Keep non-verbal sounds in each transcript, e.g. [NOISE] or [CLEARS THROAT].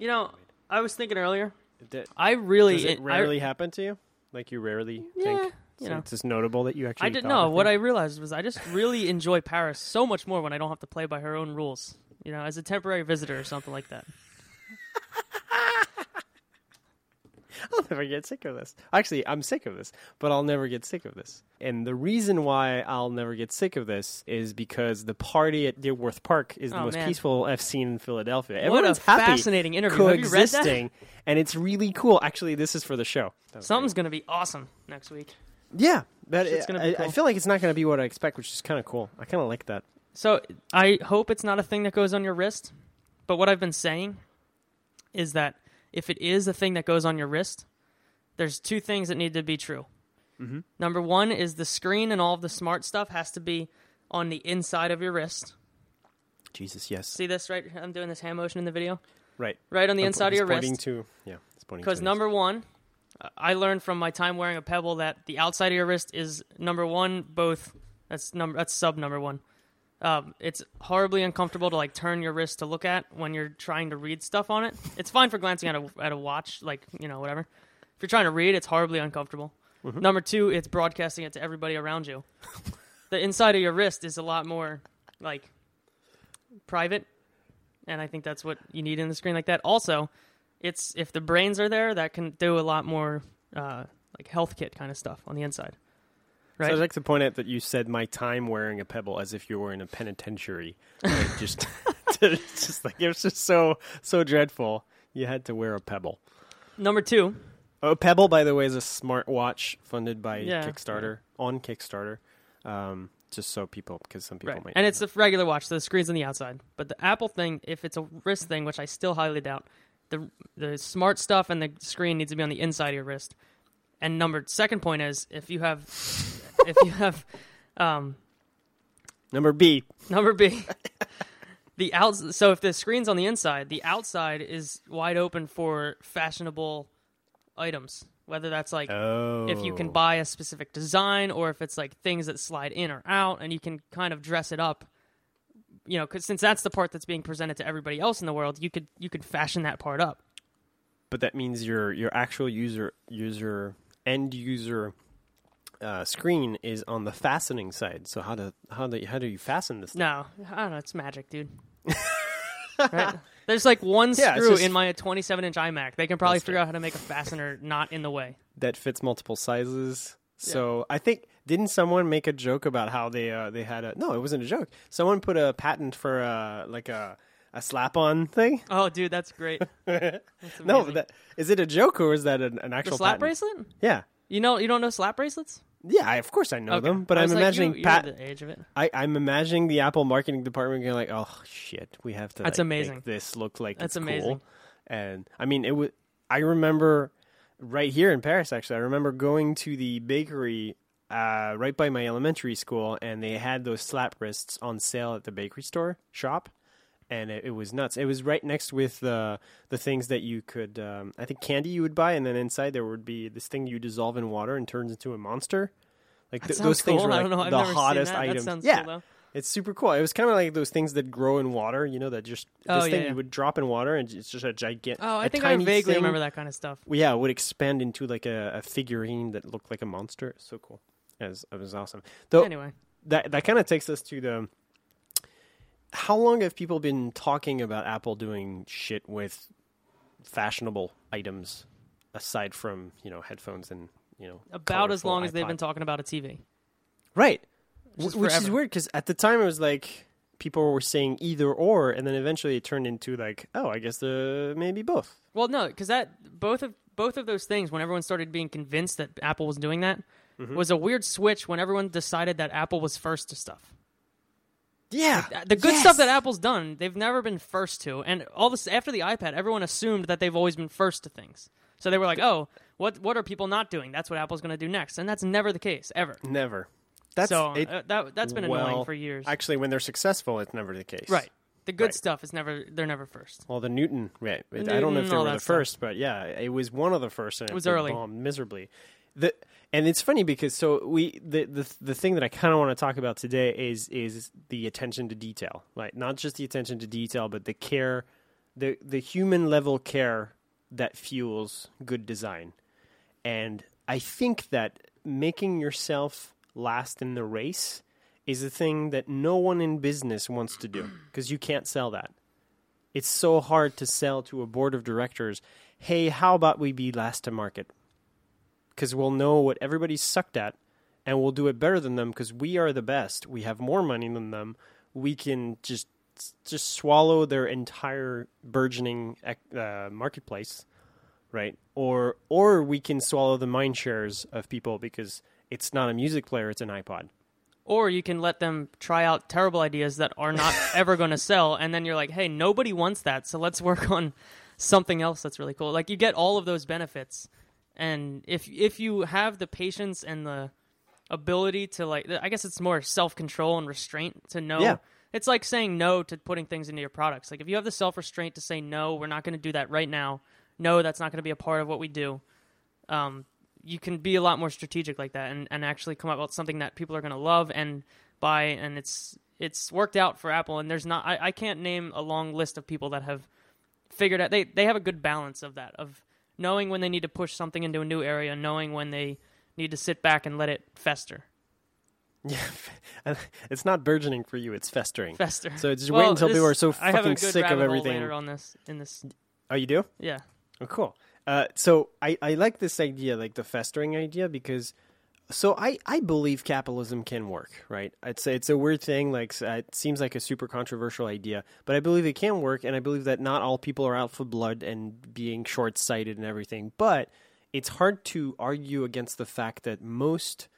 You know, I was thinking earlier. Did- I really, Does it I- rarely happen to you? Like you rarely Yeah, think? you so know. it's just notable that you actually. I didn't know. What I realized was I just really [LAUGHS] enjoy Paris so much more when I don't have to play by her own rules. You know, as a temporary visitor or something like that. [LAUGHS] I'll never get sick of this. Actually, I'm sick of this, but I'll never get sick of this. And the reason why I'll never get sick of this is because the party at Dilworth Park is the Oh, most man. peaceful I've seen in Philadelphia. What a Everyone's happy, fascinating interview. Have you read that? coexisting, and it's really cool. Actually, this is for the show. Something's going to be awesome next week. yeah, but Shit's gonna be I, I feel like it's not going to be what I expect, which is kind of cool. I kind of like that. So I hope it's not a thing that goes on your wrist. But what I've been saying is that if it is a thing that goes on your wrist, there's two things that need to be true. Mm-hmm. Number one is the screen and all of the smart stuff has to be on the inside of your wrist. Jesus, yes, See this right? I'm doing this hand motion in the video. right. Right on the I'm- inside of your pointing wrist. To, yeah, it's pointing Because number one, uh, I learned from my time wearing a pebble that the outside of your wrist is number one. Both that's number that's sub number one. Um, it's horribly uncomfortable to like turn your wrist to look at when you're trying to read stuff on it. It's fine for glancing at a at a watch, like you know whatever. If you're trying to read, it's horribly uncomfortable. Mm-hmm. Number two, it's broadcasting it to everybody around you. the inside of your wrist is a lot more like private, and I think that's what you need in the screen like that. Also, it's if the brains are there, that can do a lot more uh, like HealthKit kind of stuff on the inside. So I'd like to point out that you said my time wearing a pebble as if you were in a penitentiary. Like, just, [LAUGHS] it's just like it was just so so dreadful. You had to wear a pebble. Number two, A pebble, by the way, is a smart watch funded by Yeah, Kickstarter on Kickstarter. Um, just so people, because some people right? might. And it's a regular watch, so the screen's on the outside. But the Apple thing, if it's a wrist thing, which I still highly doubt, the the smart stuff and the screen needs to be on the inside of your wrist. And number second point is if you have if you have um, number B. Number B. the outs. So if the screen's on the inside, the outside is wide open for fashionable items. Whether that's like Oh, if you can buy a specific design, or if it's like things that slide in or out, and you can kind of dress it up. You know, because since that's the part that's being presented to everybody else in the world, you could you could fashion that part up. but that means your your actual user user end user uh, screen is on the fastening side. So how do how do how do you fasten this? thing? No, I don't know. It's magic, dude. right? [LAUGHS] There's like one Yeah, screw just- in my 27 inch iMac. They can probably That's figure fair. out how to make a fastener not in the way. that fits multiple sizes. So I think didn't someone make a joke about how they uh, they had a no, it wasn't a joke. Someone put a patent for a like a a slap on thing. Oh, dude, that's great. [LAUGHS] That's No, that is it a joke or is that an, an the actual slap patent? bracelet. Yeah, You know, you don't know slap bracelets. Yeah. I, of course I know Okay. them, but I'm was like, imagining you, pat. The age of it. I, I'm imagining the Apple marketing department going like, "Oh shit, we have to." That's like, amazing. Make this look like That's it's amazing. cool. And I mean, it was. I remember right here in Paris. Actually, I remember going to the bakery uh, right by my elementary school, and they had those slap wrists on sale at the bakery store shop. And it, it was nuts. It was right next with the the things that you could, um, I think, candy you would buy, and then inside there would be this thing you dissolve in water and turns into a monster. Like th- those things cool. were I like know. The hottest items. yeah, cool, it's super cool. It was kind of like those things that grow in water, you know, that just this Oh, thing yeah, yeah. you would drop in water and it's just a gigantic. Oh, I think I vaguely thing, remember that kind of stuff. Yeah, it would expand into like a, a figurine that looked like a monster. So cool. It was, it was awesome. Though Anyway, that that kind of takes us to the. How long have people been talking about Apple doing shit with fashionable items, aside from you know headphones and you know about as long as they've been talking about a TV. Right. Which is Which is weird because at the time it was like people were saying either or, and then eventually it turned into like, oh, I guess the maybe both. Well, no, because that both of both of those things, when everyone started being convinced that Apple was doing that, Mm-hmm. was a weird switch when everyone decided that Apple was first to stuff. Yeah, The good stuff that Apple's done, they've never been first to. And all this after the iPad, everyone assumed that they've always been first to things. So they were like, "Oh, what what are people not doing? That's what Apple's going to do next." And that's never the case ever. never. That's so it, uh, that that's been annoying for years. Actually, when they're successful, it's never the case. right. The good Right. stuff is never they're never first. Well, the Newton, right? I don't know if they were the stuff. first, but yeah, it was one of the first, and It was they early. miserably. The and it's funny because so we the the the thing that I kind of want to talk about today is is the attention to detail, right? Not just the attention to detail, but the care the the human level care that fuels good design. And I think that making yourself last in the race is a thing that no one in business wants to do [CLEARS THROAT] because you can't sell that. It's so hard to sell to a board of directors, hey, how about we be last to market? Because we'll know what everybody's sucked at and we'll do it better than them because we are the best. We have more money than them. We can just just swallow their entire burgeoning uh, marketplace, right? Or or we can swallow the mind shares of people because it's not a music player; it's an iPod. Or you can let them try out terrible ideas that are not [LAUGHS] ever going to sell, and then you're like, "Hey, nobody wants that, so let's work on something else that's really cool." Like you get all of those benefits, and if if you have the patience and the ability to like, I guess it's more self control and restraint to know. Yeah. It's like saying no to putting things into your products. Like if you have the self restraint to say no, we're not going to do that right now. No, that's not going to be a part of what we do. Um, you can be a lot more strategic like that and, and actually come up with something that people are going to love and buy and it's it's worked out for apple and there's not I, I can't name a long list of people that have figured out they, they have a good balance of that of knowing when they need to push something into a new area knowing when they need to sit back and let it fester [LAUGHS] Yeah, it's not burgeoning for you; it's festering. fester So it's just Well, wait until this- people are so I have a fucking good sick of everything. later on this in this Oh, you do? yeah Oh, cool. Uh, so I, I like this idea, like the festering idea, because so I, I believe capitalism can work, right? It's it's a weird thing, like uh, it seems like a super controversial idea, but I believe it can work, and I believe that not all people are out for blood and being short sighted and everything. But it's hard to argue against the fact that most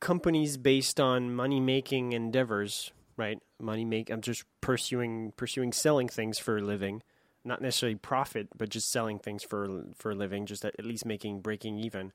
companies based on money making endeavors, right? Money make I'm just pursuing pursuing selling things for a living not necessarily profit, but just selling things for for a living, just at, at least making breaking even,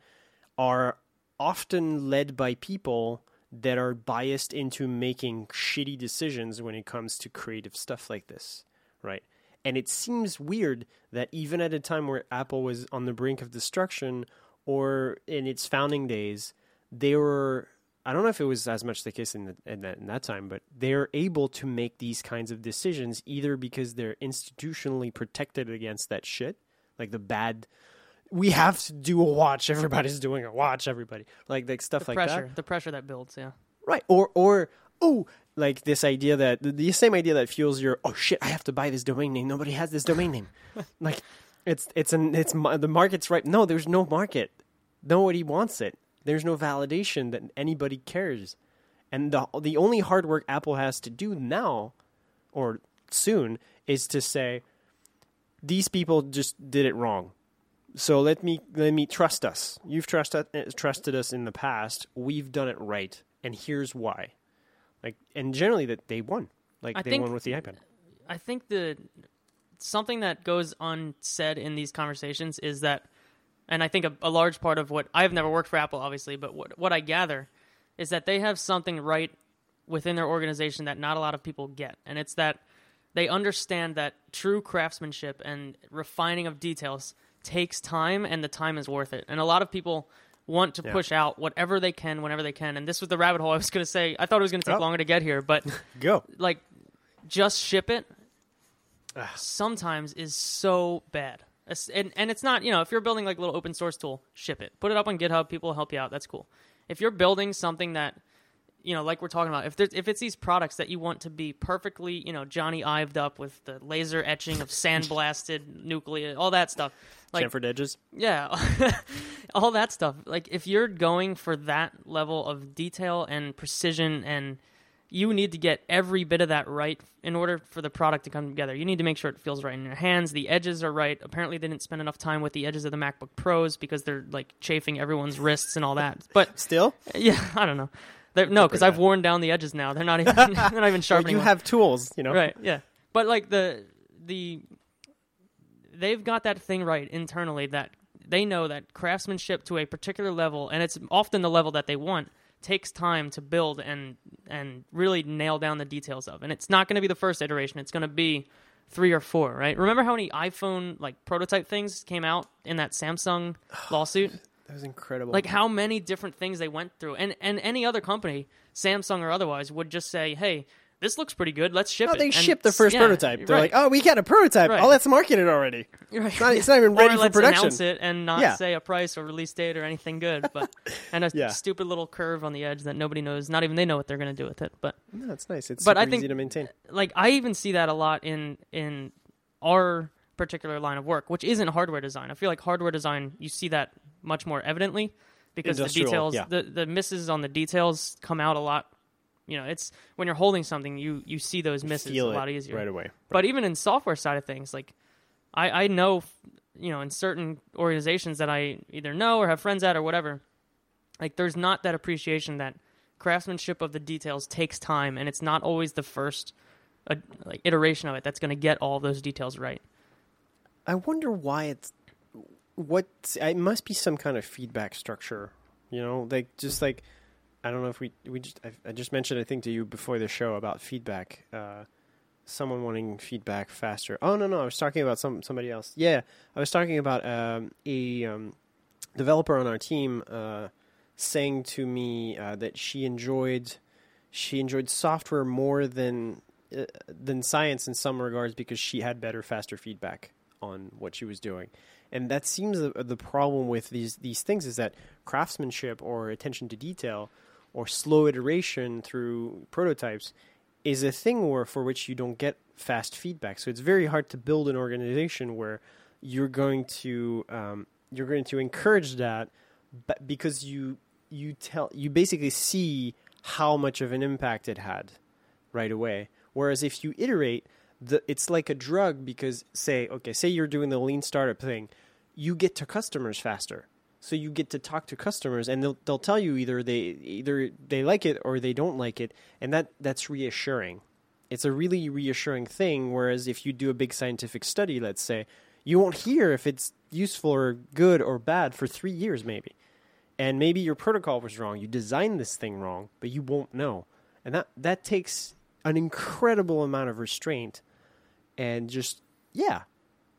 are often led by people that are biased into making shitty decisions when it comes to creative stuff like this, right? And it seems weird that even at a time where Apple was on the brink of destruction or in its founding days, they were I don't know if it was as much the case in, the, in, that, in that time, but they're able to make these kinds of decisions either because they're institutionally protected against that shit, like the bad. We have to do a watch. Everybody's doing a watch. Everybody like like stuff the like pressure that, the pressure that builds yeah right? Or or oh, like this idea that the, the same idea that fuels your oh shit, I have to buy this domain name. Nobody has this domain name. [LAUGHS] like it's it's an it's the market's right. No, there's no market. Nobody wants it. There's no validation that anybody cares. And the the only hard work Apple has to do now or soon is to say these people just did it wrong. So let me let me trust us. You've trusted trusted us in the past. We've done it right, and here's why. Like, and generally that they won. Like I they won with the iPad. I think the something that goes unsaid in these conversations is that, and I think a, a large part of what I've never worked for Apple, obviously, but what what I gather is that they have something right within their organization that not a lot of people get, and it's that they understand that true craftsmanship and refining of details takes time, and the time is worth it. And a lot of people want to Yeah. push out whatever they can whenever they can. And this was the rabbit hole I was [LAUGHS] going to say. I thought it was going to take Oh. longer to get here, but [LAUGHS] Go. like just ship it Ugh. sometimes is so bad. And and it's not, you know, if you're building like a little open source tool, ship it. Put it up on GitHub, people will help you out. That's cool. If you're building something that you know, like we're talking about, if there's, if it's these products that you want to be perfectly, you know, Jony Ived up with the laser etching of sandblasted [LAUGHS] nuclei, all that stuff, like Chamfered edges. yeah, [LAUGHS] all that stuff. Like if you're going for that level of detail and precision, and you need to get every bit of that right in order for the product to come together. You need to make sure it feels right in your hands. The edges are right. Apparently, they didn't spend enough time with the edges of the MacBook Pros because they're like chafing everyone's wrists and all that. But [LAUGHS] Still, yeah, I don't know. They're, no, because. I've worn down the edges now. They're not [LAUGHS] even they're not even Well, you them have tools. You know. right yeah but like the the they've got that thing right internally that they know that craftsmanship to a particular level and it's often the level that they want takes time to build and and really nail down the details of. And it's not going to be the first iteration. It's going to be three or four right? Remember how many iphone like prototype things came out in that samsung [SIGHS] lawsuit? That was incredible. like how many different things they went through. And and any other company samsung or otherwise would just say hey this looks pretty good. Let's ship Oh, it. they And ship the first yeah, prototype. They're right. like, oh, we got a prototype. Right. Oh, let's market it already. Right. It's not, it's not [LAUGHS] even ready or for let's production. announce it and not Yeah. say a price or release date or anything good, but [LAUGHS] and a Yeah. stupid little curve on the edge that nobody knows. Not even they know what they're going to do with it. But No, it's nice. It's But super I think- easy to maintain. like I even see that a lot in in our particular line of work, which isn't hardware design. I feel like hardware design you see that much more evidently because Industrial, the details, the the misses on the details come out a lot. You know, it's when you're holding something, you you see those misses Feel a lot it easier. right away. But even in software side of things, like I, I know, you know, in certain organizations that I either know or have friends at or whatever, like there's not that appreciation that craftsmanship of the details takes time, and it's not always the first uh, like iteration of it that's going to get all those details right. I wonder why it's what it must be some kind of feedback structure, you know, like just like I don't know if we we just I, I just mentioned I think to you before the show about feedback, uh, someone wanting feedback faster. Oh no no, I was talking about some somebody else. Yeah, I was talking about um, a um, developer on our team uh, saying to me uh, that she enjoyed she enjoyed software more than uh, than science in some regards because she had better faster feedback on what she was doing and that seems the, the problem with these these things is that craftsmanship or attention to detail or slow iteration through prototypes is a thing where for which you don't get fast feedback so it's very hard to build an organization where you're going to um, you're going to encourage that but because you you tell you basically see how much of an impact it had right away. Whereas if you iterate, the it's like a drug because say okay, say you're doing the lean startup thing, you get to customers faster. So you get to talk to customers and they'll they'll tell you either they either they like it or they don't like it and that that's reassuring. It's a really reassuring thing whereas if you do a big scientific study, let's say, you won't hear if it's useful or good or bad for 3 years maybe. And maybe your protocol was wrong. You designed this thing wrong, but you won't know. And that that takes an incredible amount of restraint and just yeah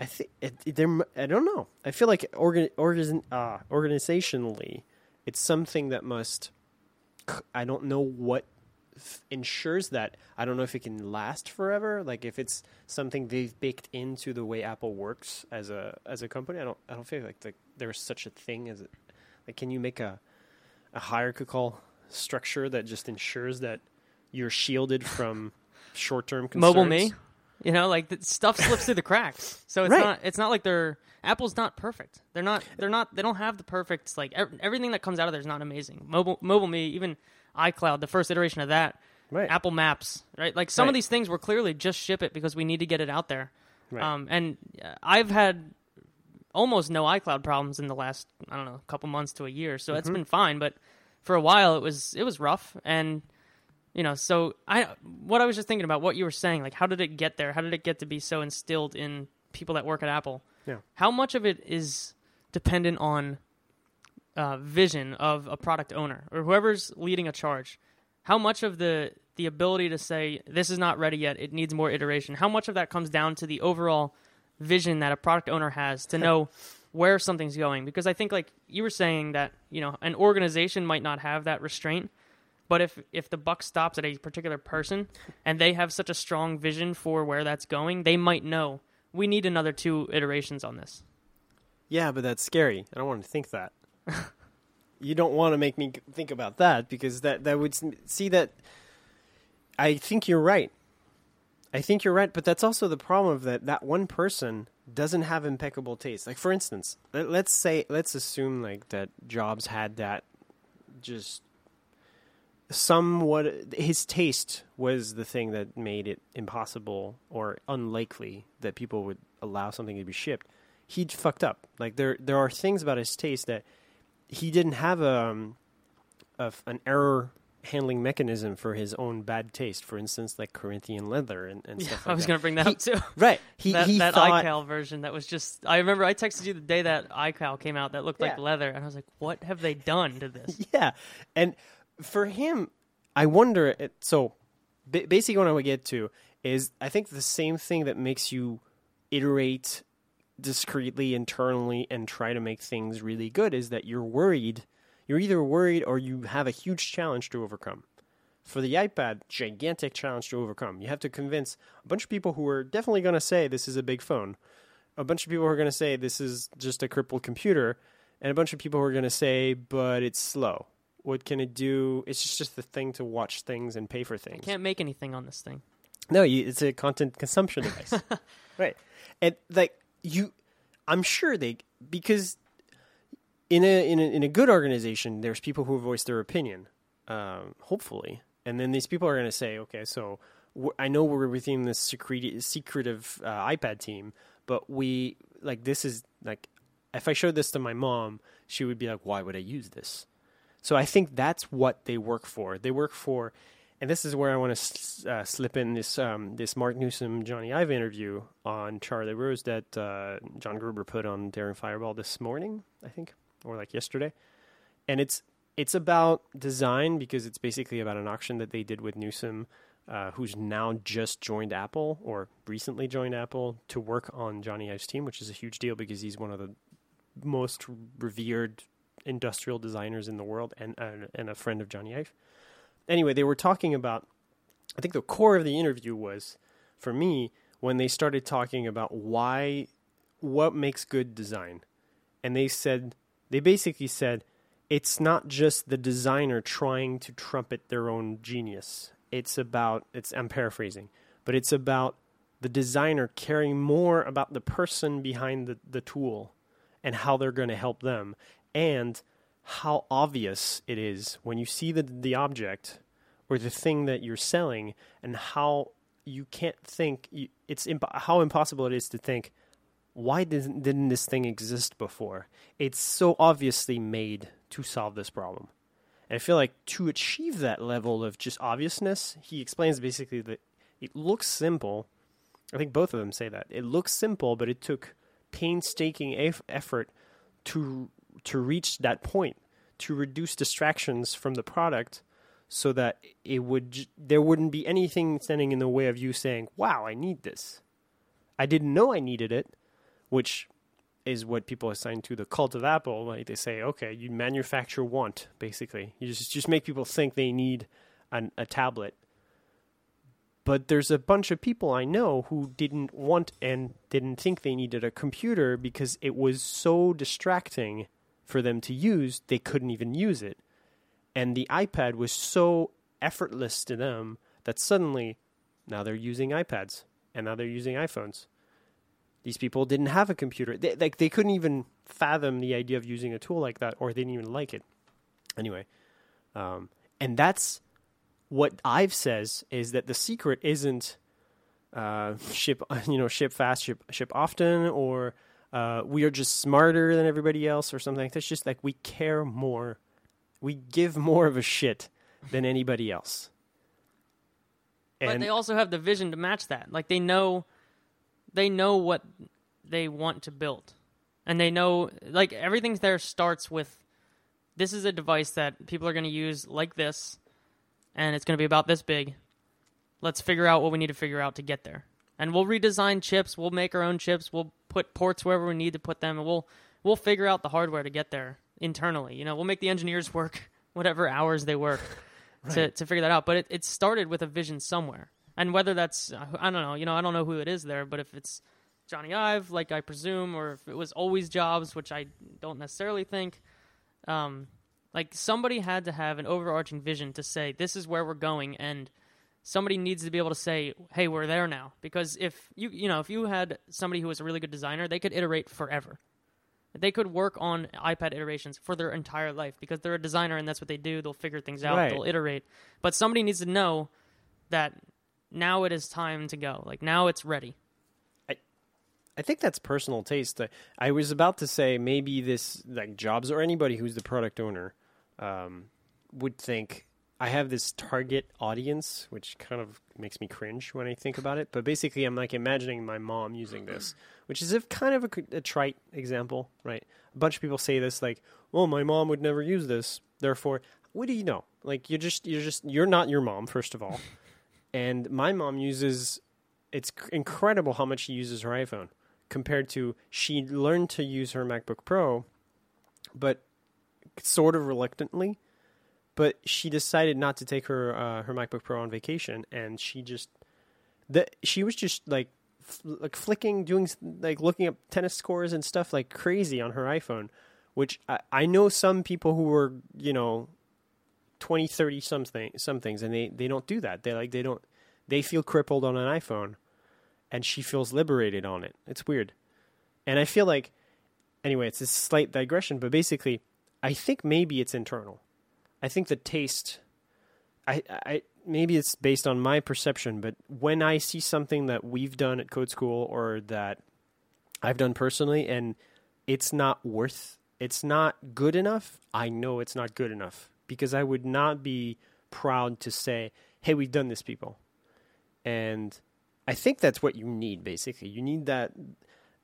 i think there i don't know. I feel like organ, organ, uh, organizationally it's something that must I don't know what f- ensures that. I don't know if it can last forever. Like if it's something they've baked into the way apple works as a as a company i don't i don't feel like the, there's such a thing as it. Like can you make a a hierarchical structure that just ensures that you're shielded from [LAUGHS] short-term concerns. MobileMe, you know, like the stuff slips through the cracks. So it's Right. not it's not like they're Apple's not perfect. They're not they're not they don't have the perfect like ev- everything that comes out of there is not amazing. Mobile MobileMe even iCloud the first iteration of that Right. Apple Maps right like some Right. of these things were clearly just ship it because we need to get it out there. Right. Um, and uh, I've had almost no iCloud problems in the last I don't know couple months to a year, so Mm-hmm. it's been fine. But for a while, it was it was rough, and you know, so I what I was just thinking about what you were saying, like how did it get there? How did it get to be so instilled in people that work at Apple? Yeah. How much of it is dependent on uh, vision of a product owner or whoever's leading a charge? How much of the the ability to say this is not ready yet, it needs more iteration? How much of that comes down to the overall vision that a product owner has to know [LAUGHS] where something's going? Because I think, like you were saying, that you know an organization might not have that restraint, but if if the buck stops at a particular person and they have such a strong vision for where that's going, they might know we need another two iterations on this. Yeah, but that's scary. I don't want to think that. [LAUGHS] you don't want to make me think about that because that that would see that. I think you're right. I think you're right, but that's also the problem of that that one person doesn't have impeccable taste. Like for instance, let, let's say let's assume like that Jobs had that just somewhat his taste was the thing that made it impossible or unlikely that people would allow something to be shipped. He'd fucked up. Like there there are things about his taste that he didn't have a, um, a an error handling mechanism for his own bad taste. For instance, like Corinthian leather and, and stuff like I was going to bring that He- up too. [LAUGHS] Right. He that he that thought iCal version that was just. I remember I texted you the day that iCal came out that looked like leather, and I was like, "What have they done to this?" [LAUGHS] Yeah, and for him, I wonder. It, so, ba- basically, what I would get to is I think the same thing that makes you iterate discreetly internally and try to make things really good is that you're worried. You're either worried or you have a huge challenge to overcome. For the iPad, gigantic challenge to overcome. You have to convince a bunch of people who are definitely going to say this is a big phone, a bunch of people who are going to say this is just a crippled computer, and a bunch of people who are going to say, but it's slow. What can it do? It's just, just the thing to watch things and pay for things. You can't make anything on this thing. No, you, it's a content consumption [LAUGHS] device, right? And like you, I'm sure they because in a in a in a good organization, there's people who voice their opinion, um, hopefully, and then these people are going to say, okay, so I know we're within this secret secretive uh, iPad team, but we like this is like if I showed this to my mom, she would be like, why would I use this? So I think that's what they work for. They work for and this is where I want to uh, slip in this um, this Marc Newson Jony Ive interview on Charlie Rose that uh, John Gruber put on Daring Fireball this morning, I think, or like yesterday, and it's it's about design because it's basically about an auction that they did with Newson, uh, who's now just joined Apple or recently joined Apple to work on Jony Ive's team, which is a huge deal because he's one of the most revered industrial designers in the world and uh, and a friend of Jony Ive anyway, they were talking about. I think the core of the interview was, for me, when they started talking about why, what makes good design, and they said they basically said it's not just the designer trying to trumpet their own genius. It's about it's I'm paraphrasing, but it's about the designer caring more about the person behind the, the tool and how they're going to help them and how obvious it is when you see the the object or the thing that you're selling and how you can't think it's imp- how impossible it is to think why didn't, didn't this thing exist before? It's so obviously made to solve this problem. And i feel like to achieve that level of just obviousness he explains basically that it looks simple. I think both of them say that. It looks simple but it took painstaking effort to to reach that point to reduce distractions from the product so that it would there wouldn't be anything standing in the way of you saying, "Wow, I need this." I didn't know I needed it, which is what people assign to the cult of Apple. Like they say, okay, you manufacture want basically. You just just make people think they need an, a tablet. But there's a bunch of people I know who didn't want and didn't think they needed a computer because it was so distracting for them to use, they couldn't even use it. And the iPad was so effortless to them that suddenly now they're using iPads and now they're using iPhones. These people didn't have a computer. They, like they couldn't even fathom the idea of using a tool like that, or they didn't even like it. Anyway, um, and that's what Ive says is that the secret isn't uh, ship, [LAUGHS] you know, ship fast, ship ship often, or uh, we are just smarter than everybody else or something. It's just like we care more, we give more of a shit than anybody else. And but they also have the vision to match that. Like they know, they know what they want to build, and they know like everything there starts with. This is a device that people are going to use like this, and it's going to be about this big. Let's figure out what we need to figure out to get there and we'll redesign chips. We'll make our own chips. We'll put ports wherever we need to put them, and we'll we'll figure out the hardware to get there internally. You know, we'll make the engineers [LAUGHS] work whatever hours they work [LAUGHS] right. to to figure that out. But it, it started with a vision somewhere, and whether that's I don't know. You know, I don't know who it is there, but if it's Jony Ive, like I presume, or if it was always Jobs, which I don't necessarily think. Um, like somebody had to have an overarching vision to say this is where we're going, and somebody needs to be able to say, "Hey, we're there now." Because if you you know if you had somebody who was a really good designer, they could iterate forever. They could work on iPad iterations for their entire life because they're a designer and that's what they do. They'll figure things out. Right. They'll iterate. But somebody needs to know that now it is time to go. Like now it's ready. I I think that's personal taste. I was about to say maybe this like Jobs or anybody who's the product owner um, would think I have this target audience, which kind of makes me cringe when I think about it. But basically, I'm like imagining my mom using this, which is a kind of a, a trite example, right? A bunch of people say this, like, "Well, my mom would never use this." Therefore, what do you know? Like, you're just you're just you're not your mom, first of all. [LAUGHS] and my mom uses. It's incredible how much she uses her iPhone compared to she learned to use her MacBook Pro, but sort of reluctantly but she decided not to take her uh, her MacBook Pro on vacation, and she just the she was just like f- like flicking, doing like looking up tennis scores and stuff like crazy on her iPhone, which I, I know some people who were you know 20, 30 something some things, and they they don't do that. They like they don't they feel crippled on an iPhone, and she feels liberated on it. It's weird, and I feel like anyway, it's a slight digression, but basically, I think maybe it's internal. I think the taste, I, I maybe it's based on my perception, but when I see something that we've done at Code School or that I've done personally, and it's not worth, it's not good enough, I know it's not good enough because I would not be proud to say, "Hey, we've done this, people," and I think that's what you need. Basically, you need that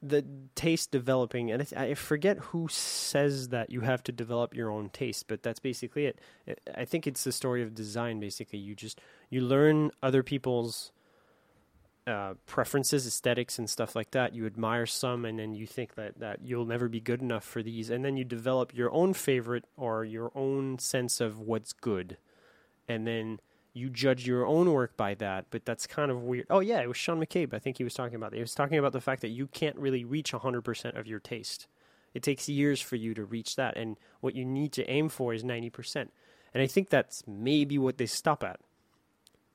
the taste developing, and I forget who says that you have to develop your own taste, but that's basically it. I- I think it's the story of design. Basically, you just you learn other people's uh, preferences, aesthetics, and stuff like that. You admire some, and then you think that that you'll never be good enough for these, and then you develop your own favorite or your own sense of what's good, and then you judge your own work by that, but that's kind of weird. Oh yeah, it was Sean McCabe. I think he was talking about that. He was talking about the fact that you can't really reach 100% of your taste. It takes years for you to reach that, and what you need to aim for is 90%. And I think that's maybe what they stop at.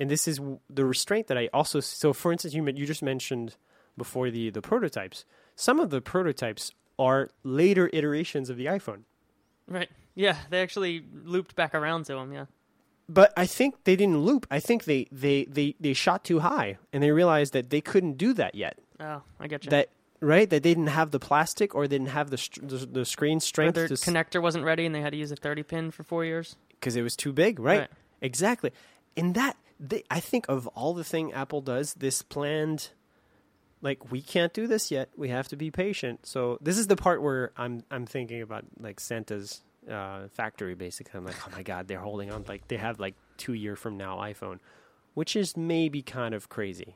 And this is the restraint that I also so for instance you you just mentioned before the the prototypes. Some of the prototypes are later iterations of the iPhone. Right. Yeah, they actually looped back around to him. Yeah. But I think they didn't loop. I think they, they, they, they shot too high, and they realized that they couldn't do that yet. Oh, I get you. That right? That they didn't have the plastic or they didn't have the str- the, the screen Or strength their to s- connector wasn't ready, and they had to use a 30 pin for four years. because it was too big, right? Right. Exactly. And that they, I think of all the thing Apple does, this planned like we can't do this yet. We have to be patient. So this is the part where I'm I'm thinking about like Santa's uh, factory. Basically, I'm like, oh my god, they're holding on. Like they have like two year from now iPhone, which is maybe kind of crazy.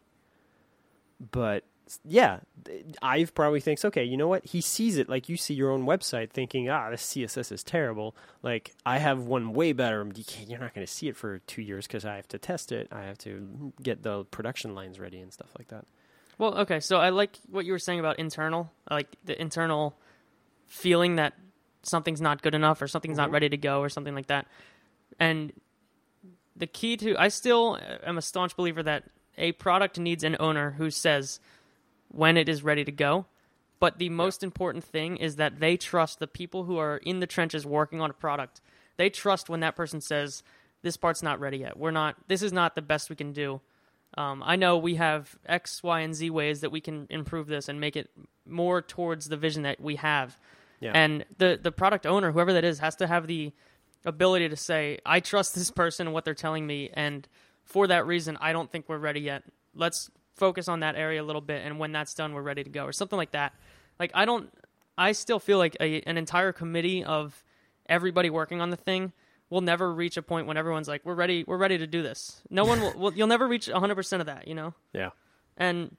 But yeah, Ive probably thinks, okay, you know what? He sees it like you see your own website, thinking, ah, this CSS is terrible. Like I have one way better. You you're not going to see it for two years because I have to test it. I have to get the production lines ready and stuff like that. Well, okay, so I like what you were saying about internal, like the internal feeling that something's not good enough or something's not Mhm. ready to go or something like that. And the key to I still am a staunch believer that a product needs an owner who says when it is ready to go. But the most important thing is that they trust the people who are in the trenches working on a product. They trust when that person says, "This part's not ready yet. We're not. This is not the best we can do." Um, I know we have X, Y, and Z ways that we can improve this and make it more towards the vision that we have. Yeah. And the the product owner, whoever that is, has to have the ability to say, "I trust this person and what they're telling me, and for that reason, I don't think we're ready yet. Let's focus on that area a little bit, and when that's done, we're ready to go," or something like that. Like I don't, I still feel like a, an entire committee of everybody working on the thing will never reach a point when everyone's like, "We're ready, we're ready to do this." No one will. [LAUGHS] will you'll never reach 100 percent of that, you know. Yeah. And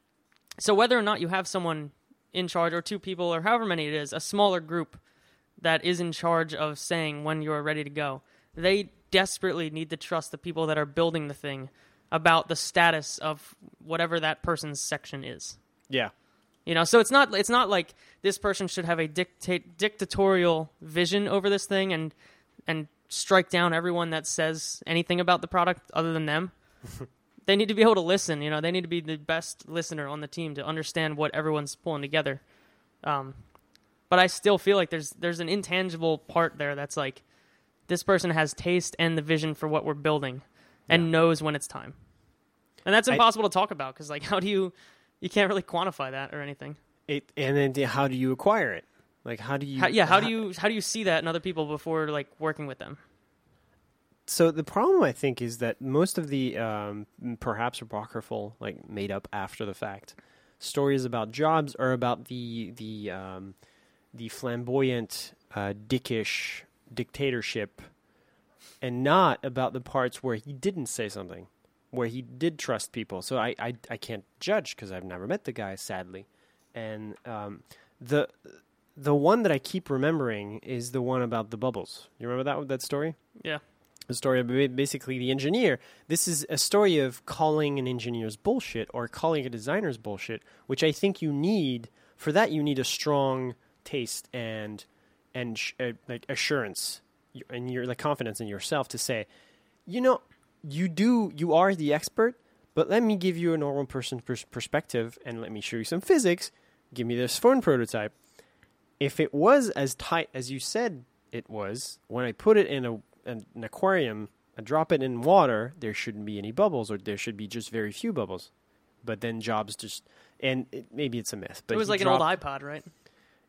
so whether or not you have someone in charge or two people or however many it is, a smaller group that is in charge of saying when you're ready to go, they desperately need to trust the people that are building the thing about the status of whatever that person's section is. Yeah. You know, so it's not it's not like this person should have a dictate dictatorial vision over this thing and and strike down everyone that says anything about the product other than them. [LAUGHS] they need to be able to listen. You know, they need to be the best listener on the team to understand what everyone's pulling together. Um, but I still feel like there's there's an intangible part there that's like this person has taste and the vision for what we're building and Yeah. knows when it's time. And that's I- impossible to talk about because like how do you you can't really quantify that or anything. It and then how do you acquire it? Like how do you? How, yeah, how do you how do you see that in other people before like working with them? So the problem I think is that most of the um, perhaps apocryphal, like made up after the fact, stories about Jobs are about the the um, the flamboyant, uh, dickish dictatorship, and not about the parts where he didn't say something, where he did trust people. So I I, I can't judge because I've never met the guy, sadly, and um, the the one that I keep remembering is the one about the bubbles. You remember that that story? Yeah. A story of basically the engineer. This is a story of calling an engineer's bullshit or calling a designer's bullshit, which I think you need. For that, you need a strong taste and and sh- uh, like assurance and your like confidence in yourself to say, you know, you do you are the expert, but let me give you a normal person's pers- perspective and let me show you some physics. Give me this phone prototype. If it was as tight as you said it was, when I put it in a an, an aquarium, I drop it in water, there shouldn't be any bubbles, or there should be just very few bubbles. But then Jobs just and it, maybe it's a myth, but it was like an old iPod, right?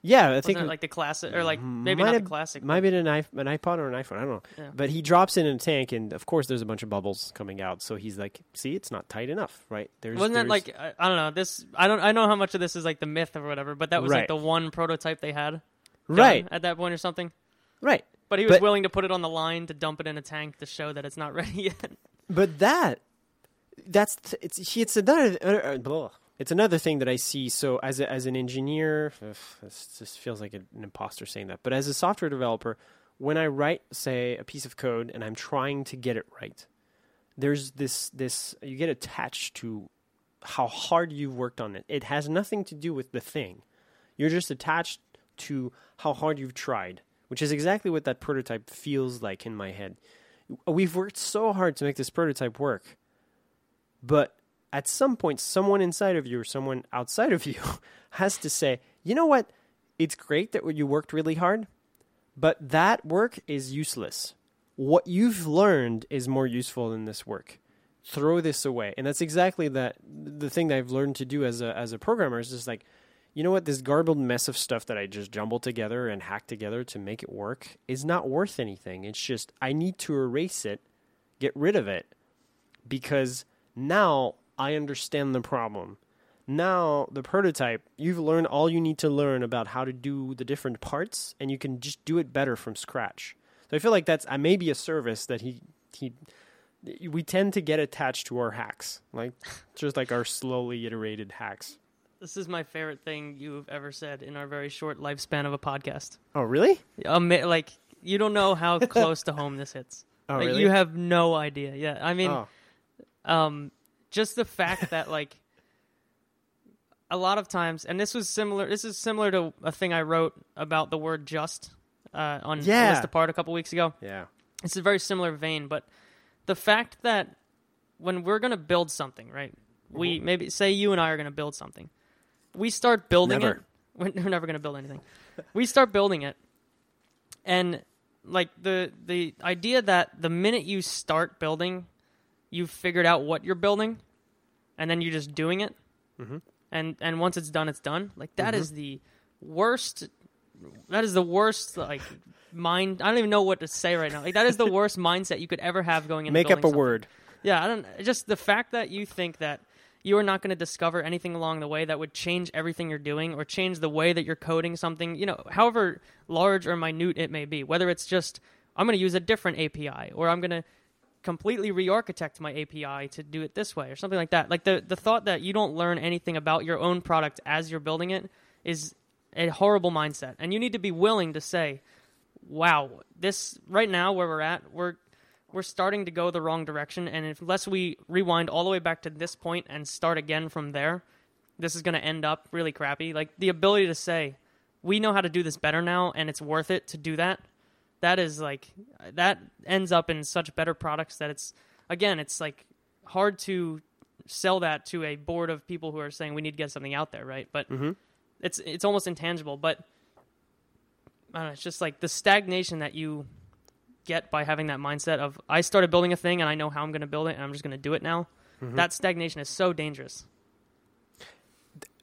Yeah, I Wasn't think it like the classic, or like mm-hmm. maybe might not have- the classic. might be an, iP- an iPod or an iPhone. I don't know. Yeah. But he drops it in a tank, and of course, there's a bunch of bubbles coming out. So he's like, "See, it's not tight enough, right?" There's Wasn't that like I, I don't know this? I don't I know how much of this is like the myth or whatever, but that was Right. like the one prototype they had, right, at that point or something. right? But he was But- willing to put it on the line to dump it in a tank to show that it's not [LAUGHS] ready yet. But that that's it's it's another uh, uh, it's another thing that I see. So as a, as an engineer, ugh, this just feels like an imposter saying that. But as a software developer, when I write say a piece of code and I'm trying to get it right, there's this this you get attached to how hard you've worked on it. It has nothing to do with the thing. You're just attached to how hard you've tried, which is exactly what that prototype feels like in my head. We've worked so hard to make this prototype work, but at some point, someone inside of you or someone outside of [LAUGHS] you has to say, you know what? It's great that you worked really hard, but that work is useless. What you've learned is more useful than this work. Throw this away. And that's exactly that the thing that I've learned to do as a as a programmer is just like, you know what, this garbled mess of stuff that I just jumbled together and hacked together to make it work is not worth anything. It's just I need to erase it, get rid of it, because now I understand the problem. Now the prototype, you've learned all you need to learn about how to do the different parts, and you can just do it better from scratch. So I feel like that's uh, maybe a service that he he. We tend to get attached to our hacks, like [LAUGHS] just like our slowly iterated hacks. This is my favorite thing you've ever said in our very short lifespan of a podcast. Oh, really? Ama- like you don't know how [LAUGHS] close to home this hits. Oh, like, really? You have no idea. Yeah, I mean, oh, um, just the fact that [LAUGHS] like a lot of times, and this was similar. This is similar to a thing I wrote about the word "just" uh, on Yeah. List Apart a couple weeks ago. yeah. It's a very similar vein, but the fact that when we're going to build something, right? We maybe say you and I are going to build something. We start building Never. it. [LAUGHS] We're we're never going to build anything. we start building it, and like the the idea that the minute you start building, you've figured out what you're building, and then you're just doing it, Mhm. and and once it's done, it's done. Like that Mm-hmm. is the worst. That is the worst. Like mind. I don't even know what to say right now. Like that is the worst [LAUGHS] mindset you could ever have going into Make up a something. word. Yeah, I don't. Just the fact that you think that you are not going to discover anything along the way that would change everything you're doing or change the way that you're coding something. You know, however large or minute it may be. Whether it's just I'm going to use a different API or I'm going to completely re-architect my API to do it this way or something like that. Like the the thought that you don't learn anything about your own product as you're building it is a horrible mindset. And you need to be willing to say, "Wow, this right now where we're at, we're we're starting to go the wrong direction and if, unless we rewind all the way back to this point and start again from there, this is going to end up really crappy." Like the ability to say, "We know how to do this better now and it's worth it to do that." That is like that ends up in such better products that it's again, it's like hard to sell that to a board of people who are saying we need to get something out there, right? But Mhm. it's it's almost intangible. But I don't know, it's just like the stagnation that you get by having that mindset of I started building a thing and I know how I'm going to build it and I'm just going to do it now. That stagnation is so dangerous.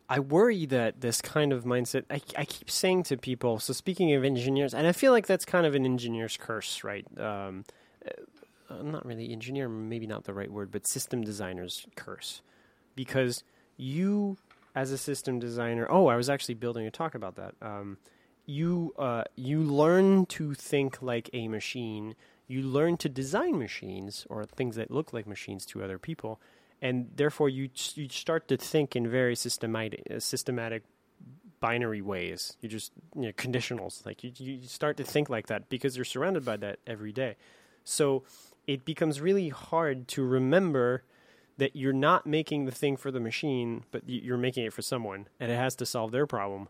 I worry that this kind of mindset, I, I keep saying to people, so speaking of engineers, and I feel like that's kind of an engineer's curse, right? Um, uh, not really engineer, maybe not the right word, but system designer's curse. Because you, as a system designer, oh, I was actually building a talk about that. Um, you, uh, you learn to think like a machine. You learn to design machines or things that look like machines to other people and therefore you you start to think in very systematic uh, systematic binary ways. You just you know, conditionals like you you start to think like that because you're surrounded by that every day. So it becomes really hard to remember that you're not making the thing for the machine, but you're making it for someone, and it has to solve their problem,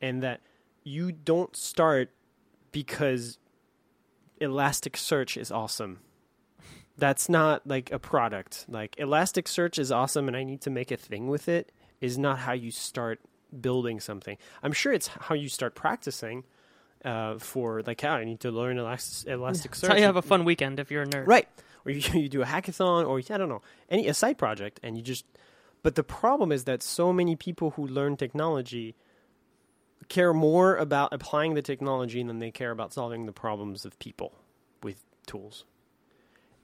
and that you don't start because Elasticsearch is awesome. That's not like a product. Like Elasticsearch is awesome, and I need to make a thing with it. Is not how you start building something. I'm sure it's how you start practicing. Uh, for like, how I need to learn Elastic Elasticsearch. That's how you have a fun weekend if you're a nerd. Right. Or you, [LAUGHS] you do a hackathon or I don't know, any a side project and you just but the problem is that so many people who learn technology care more about applying the technology than they care about solving the problems of people with tools.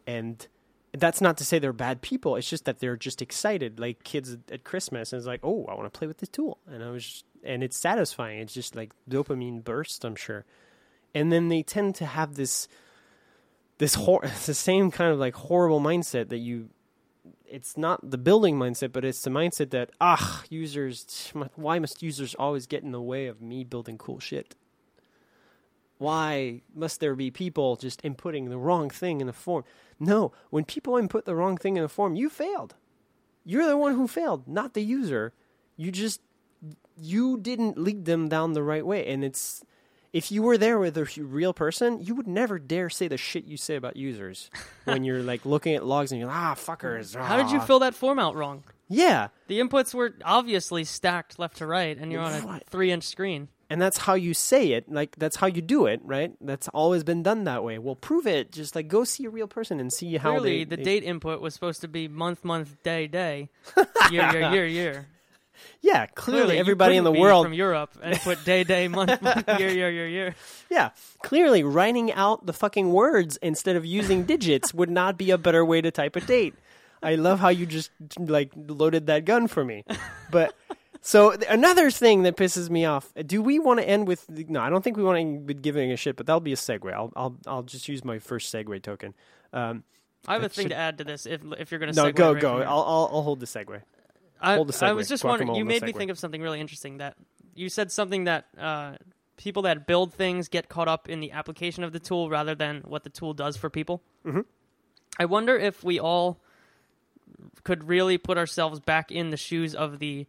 And that's not to say they're bad people. It's just that they're just excited, like kids at Christmas, and it's like, oh, I want to play with this tool, and I was, just, and it's satisfying. It's just like dopamine burst, I'm sure. And then they tend to have this, this hor- [LAUGHS] the same kind of like horrible mindset that you. It's not the building mindset, but it's the mindset that ah, users. Why must users always get in the way of me building cool shit? Why must there be people just inputting the wrong thing in the form? No, when people input the wrong thing in the form, you failed. You're the one who failed, not the user. You just you didn't lead them down the right way, and it's if you were there with a real person, you would never dare say the shit you say about users [LAUGHS] when you're like looking at logs and you're like, ah, fuckers. How did you ah." fill that form out wrong? Yeah, The inputs were obviously stacked left to right, and you're on a Right. three-inch screen. and that's how you say it. Like that's how you do it, right? That's always been done that way. Well, prove it. Just like go see a real person and see how Clearly, they, the they- date input was supposed to be month, month, day, day, [LAUGHS] year, year, year, year. Yeah, clearly, you everybody in the be world from Europe and put day, day, [LAUGHS] month, month, year, year, year, year. Yeah, clearly writing out the fucking words instead of using digits [LAUGHS] would not be a better way to type a date. I love how you just like loaded that gun for me. But so th- another thing that pisses me off. Do we want to end with No, I don't think we want to end with giving a shit, but that'll be a segue. I'll I'll I'll just use my first segue token. Um, I have a thing should- to add to this. If if you're going to say, no, go go. I'll, I'll I'll hold the segue. I, I was just wondering. You made me think of something really interesting. That you said something that uh, people that build things get caught up in the application of the tool rather than what the tool does for people. Mhm. I wonder if we all could really put ourselves back in the shoes of the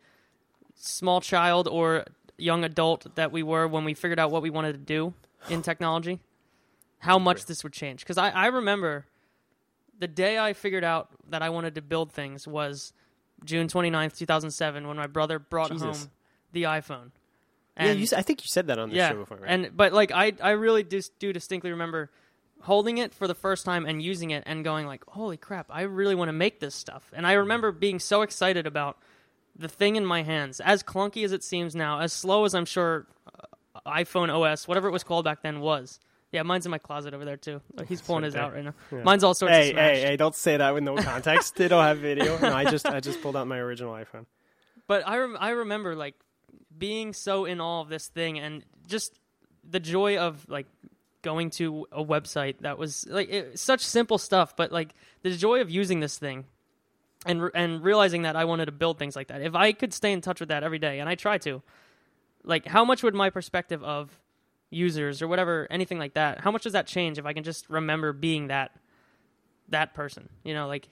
small child or young adult that we were when we figured out what we wanted to do in [SIGHS] technology. How much this would change? Because I, I remember the day I figured out that I wanted to build things was June 29th, 2007, when my brother brought Jesus. home the iPhone. yeah, you, I think you said that on the yeah, show before, right? and but like I I really do, do distinctly remember holding it for the first time and using it and going like, holy crap, I really want to make this stuff. And I remember being so excited about the thing in my hands, as clunky as it seems now, as slow as I'm sure uh, iPhone OS, whatever it was called back then, was. Yeah, mine's in my closet over there too. He's [LAUGHS] pulling his out right now. Yeah. Mine's all sorts of hey, smashed. hey, hey! Don't say that with no context. they don't have video. No, I just I just pulled out my original iPhone. [LAUGHS] But I rem- I remember like being so in awe of this thing and just the joy of like going to a website that was like it, such simple stuff, but like the joy of using this thing and re- and realizing that I wanted to build things like that. If I could stay in touch with that every day, and I try to, like how much would my perspective of users or whatever anything like that how much does that change if i can just remember being that that person? You know like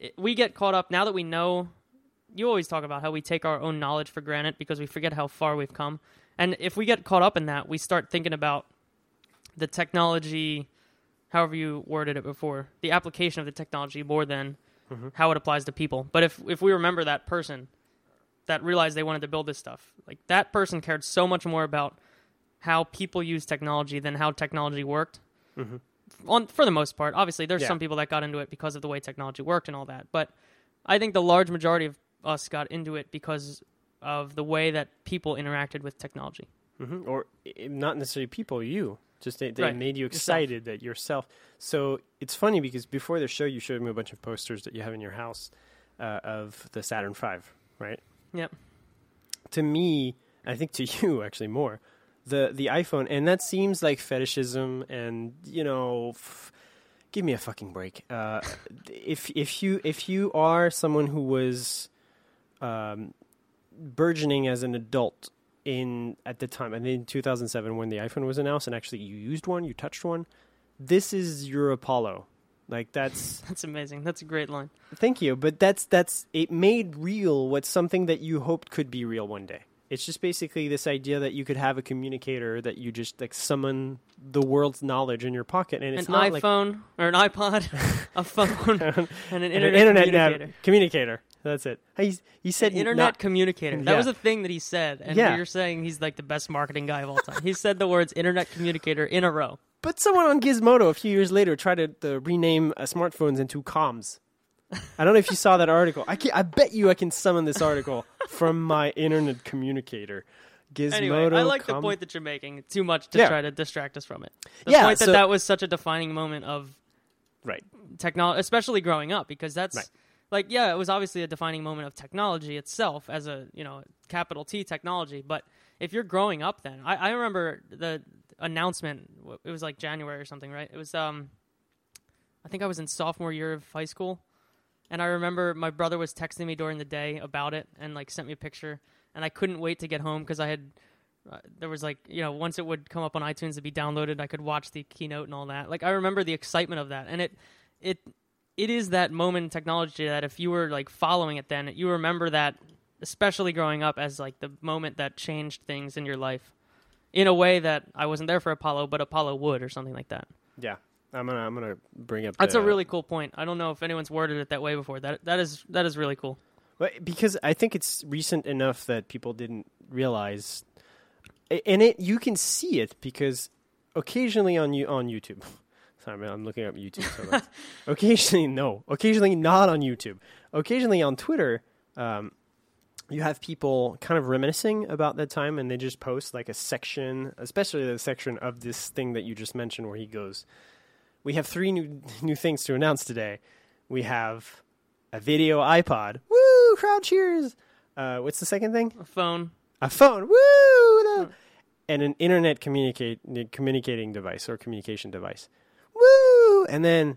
it, we get caught up now that we know you always talk about how we take our own knowledge for granted because we forget how far we've come. And if we get caught up in that we start thinking about the technology however you worded it before the application of the technology more than mm-hmm. how it applies to people. But if if we remember that person that realized they wanted to build this stuff like that person cared so much more about how people use technology than how technology worked on for the most part obviously there's Yeah. some people that got into it because of the way technology worked and all that but i think the large majority of us got into it because of the way that people interacted with technology hmm Or not necessarily people, you. Just they, they Right. made you Yourself. excited that yourself. So it's funny because before the show, you showed me a bunch of posters that you have in your house uh, of the Saturn V, right? Yep. To me, I think to [LAUGHS] you actually more, the the iPhone, and that seems like fetishism, and you know. F- Give me a fucking break. Uh, if if you if you are someone who was um, burgeoning as an adult in at the time, I think in 2007 when the iPhone was announced, and actually you used one, you touched one, this is your Apollo. Like that's [LAUGHS] That's amazing. That's a great line. thank you, but that's that's it made real what's something that you hoped could be real one day. It's just basically this idea that you could have a communicator that you just like summon the world's knowledge in your pocket, and it's an not like iPhone or an iPod, [LAUGHS] a phone, [LAUGHS] and an an internet, internet nav- communicator. communicator. That's it. He he said An internet not- communicator. That Yeah. was a thing that he said, and Yeah. you're saying he's like the best marketing guy of all time. he said the words "internet communicator" in a row. But someone on Gizmodo a few years later tried to, to rename uh, smartphones into comms. I don't know if you saw that article. I can, I bet you I can summon this article from my internet communicator. Gizmodo. Anyway, I like the point that you're making too much to Yeah. try to distract us from it. The Yeah, point that so- that was such a defining moment of Right. technology, especially growing up, because that's Right. like, yeah, it was obviously a defining moment of technology itself as a you know capital T technology. But if you're growing up, then I, I remember the announcement. It was like January or something, right? It was um, I think I was in sophomore year of high school, and I remember my brother was texting me during the day about it and like sent me a picture, and I couldn't wait to get home because I had. Uh, there was like you know once it would come up on iTunes to be downloaded, I could watch the keynote and all that. Like I remember the excitement of that, and it it it is that moment in technology that if you were like following it then you remember that especially growing up as like the moment that changed things in your life in a way that I wasn't there for Apollo but Apollo would or something like that. Yeah. I'm gonna I'm gonna bring up. That's the, a really cool point. I don't know if anyone's worded it that way before. That that is that is really cool. But because I think it's recent enough that people didn't realize, and it you can see it because occasionally on you on YouTube. [LAUGHS] Sorry, man, I'm looking up YouTube. So [LAUGHS] occasionally, no. Occasionally, not on YouTube. Occasionally on Twitter, um, you have people kind of reminiscing about that time, and they just post like a section, especially the section of this thing that you just mentioned, where he goes, "We have three new [LAUGHS] new things to announce today. We have." A video iPod. Woo! Crowd cheers. Uh, what's the second thing? A phone. A phone. Woo! No. And an internet communicate communicating device or communication device. Woo! And then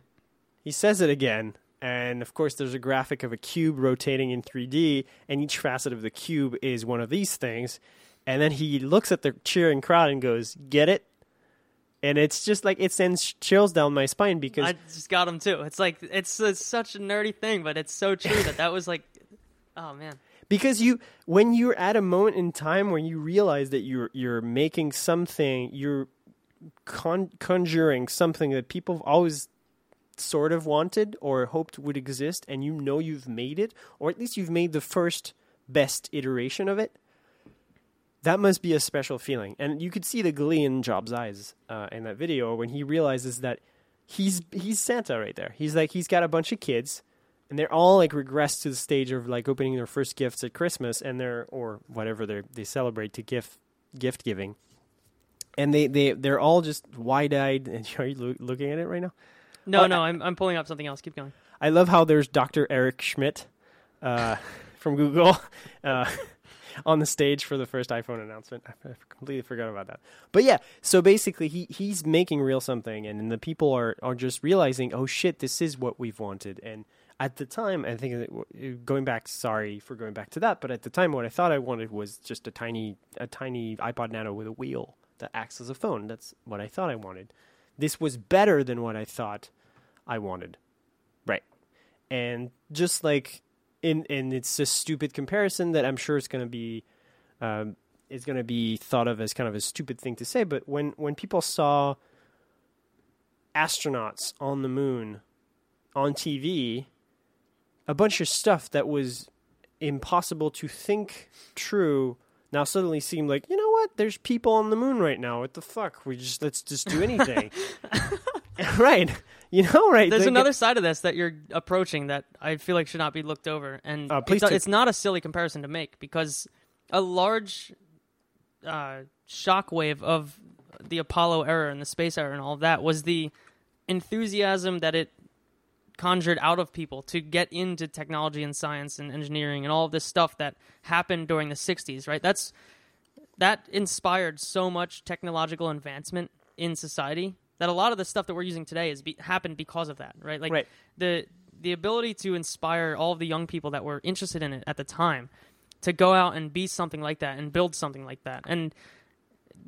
he says it again. And of course, there's a graphic of a cube rotating in 3D, and each facet of the cube is one of these things. And then he looks at the cheering crowd and goes, "Get it?" And it's just like it sends chills down my spine because I just got them too. It's like it's, it's such a nerdy thing, but it's so true that that was like, oh man. because you when you're at a moment in time where you realize that you're you're making something you're con- conjuring something that people have always sort of wanted or hoped would exist and you know you've made it or at least you've made the first best iteration of it that must be a special feeling and you could see the glee in Jobs eyes uh, in that video when he realizes that he's he's santa right there he's like he's got a bunch of kids and they're all like regressed to the stage of like opening their first gifts at Christmas and they're or whatever they they celebrate to gift gift giving, and they they they're all just wide eyed. And [LAUGHS] are you loo- looking at it right now? No, Oh, no, I- I'm I'm pulling up something else. Keep going. I love how there's Dr. Eric Schmidt uh, [LAUGHS] from Google [LAUGHS] uh, on the stage for the first iPhone announcement. [LAUGHS] I completely forgot about that. But yeah, so basically he he's making real something, and, the people are are just realizing, oh shit, this is what we've wanted. And at the time, I think going back, sorry for going back to that, but at the time, what I thought I wanted was just a tiny a tiny iPod Nano with a wheel that acts as a phone. That's what I thought I wanted. This was better than what I thought I wanted. Right. And just like in and it's a stupid comparison that I'm sure it's going to be um, is going to be thought of as kind of a stupid thing to say, but when when people saw astronauts on the moon on TV, a bunch of stuff that was impossible to think true now suddenly seemed like, you know what? There's people on the moon right now. What the fuck? We just let's just do anything. [LAUGHS] [LAUGHS] right. [LAUGHS] You know, right. There's another side of this that you're approaching that I feel like should not be looked over, and Uh, please it's, do. it's not a silly comparison to make because a large uh, shockwave of the Apollo era and the space era and all of that was the enthusiasm that it conjured out of people to get into technology and science and engineering and all of this stuff that happened during the 60s right that's that inspired so much technological advancement in society that a lot of the stuff that we're using today is be, happened because of that right like Right. the the ability to inspire all of the young people that were interested in it at the time to go out and be something like that and build something like that and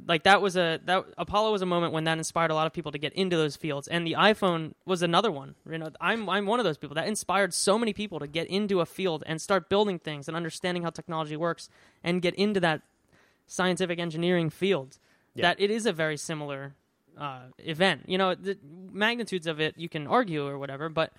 like that was a that Apollo was a moment when that inspired a lot of people to get into those fields, and the iPhone was another one. You know, I'm I'm one of those people that inspired so many people to get into a field and start building things and understanding how technology works and get into that scientific engineering field. Yeah. That it is a very similar uh, event. You know, the magnitudes of it you can argue or whatever, but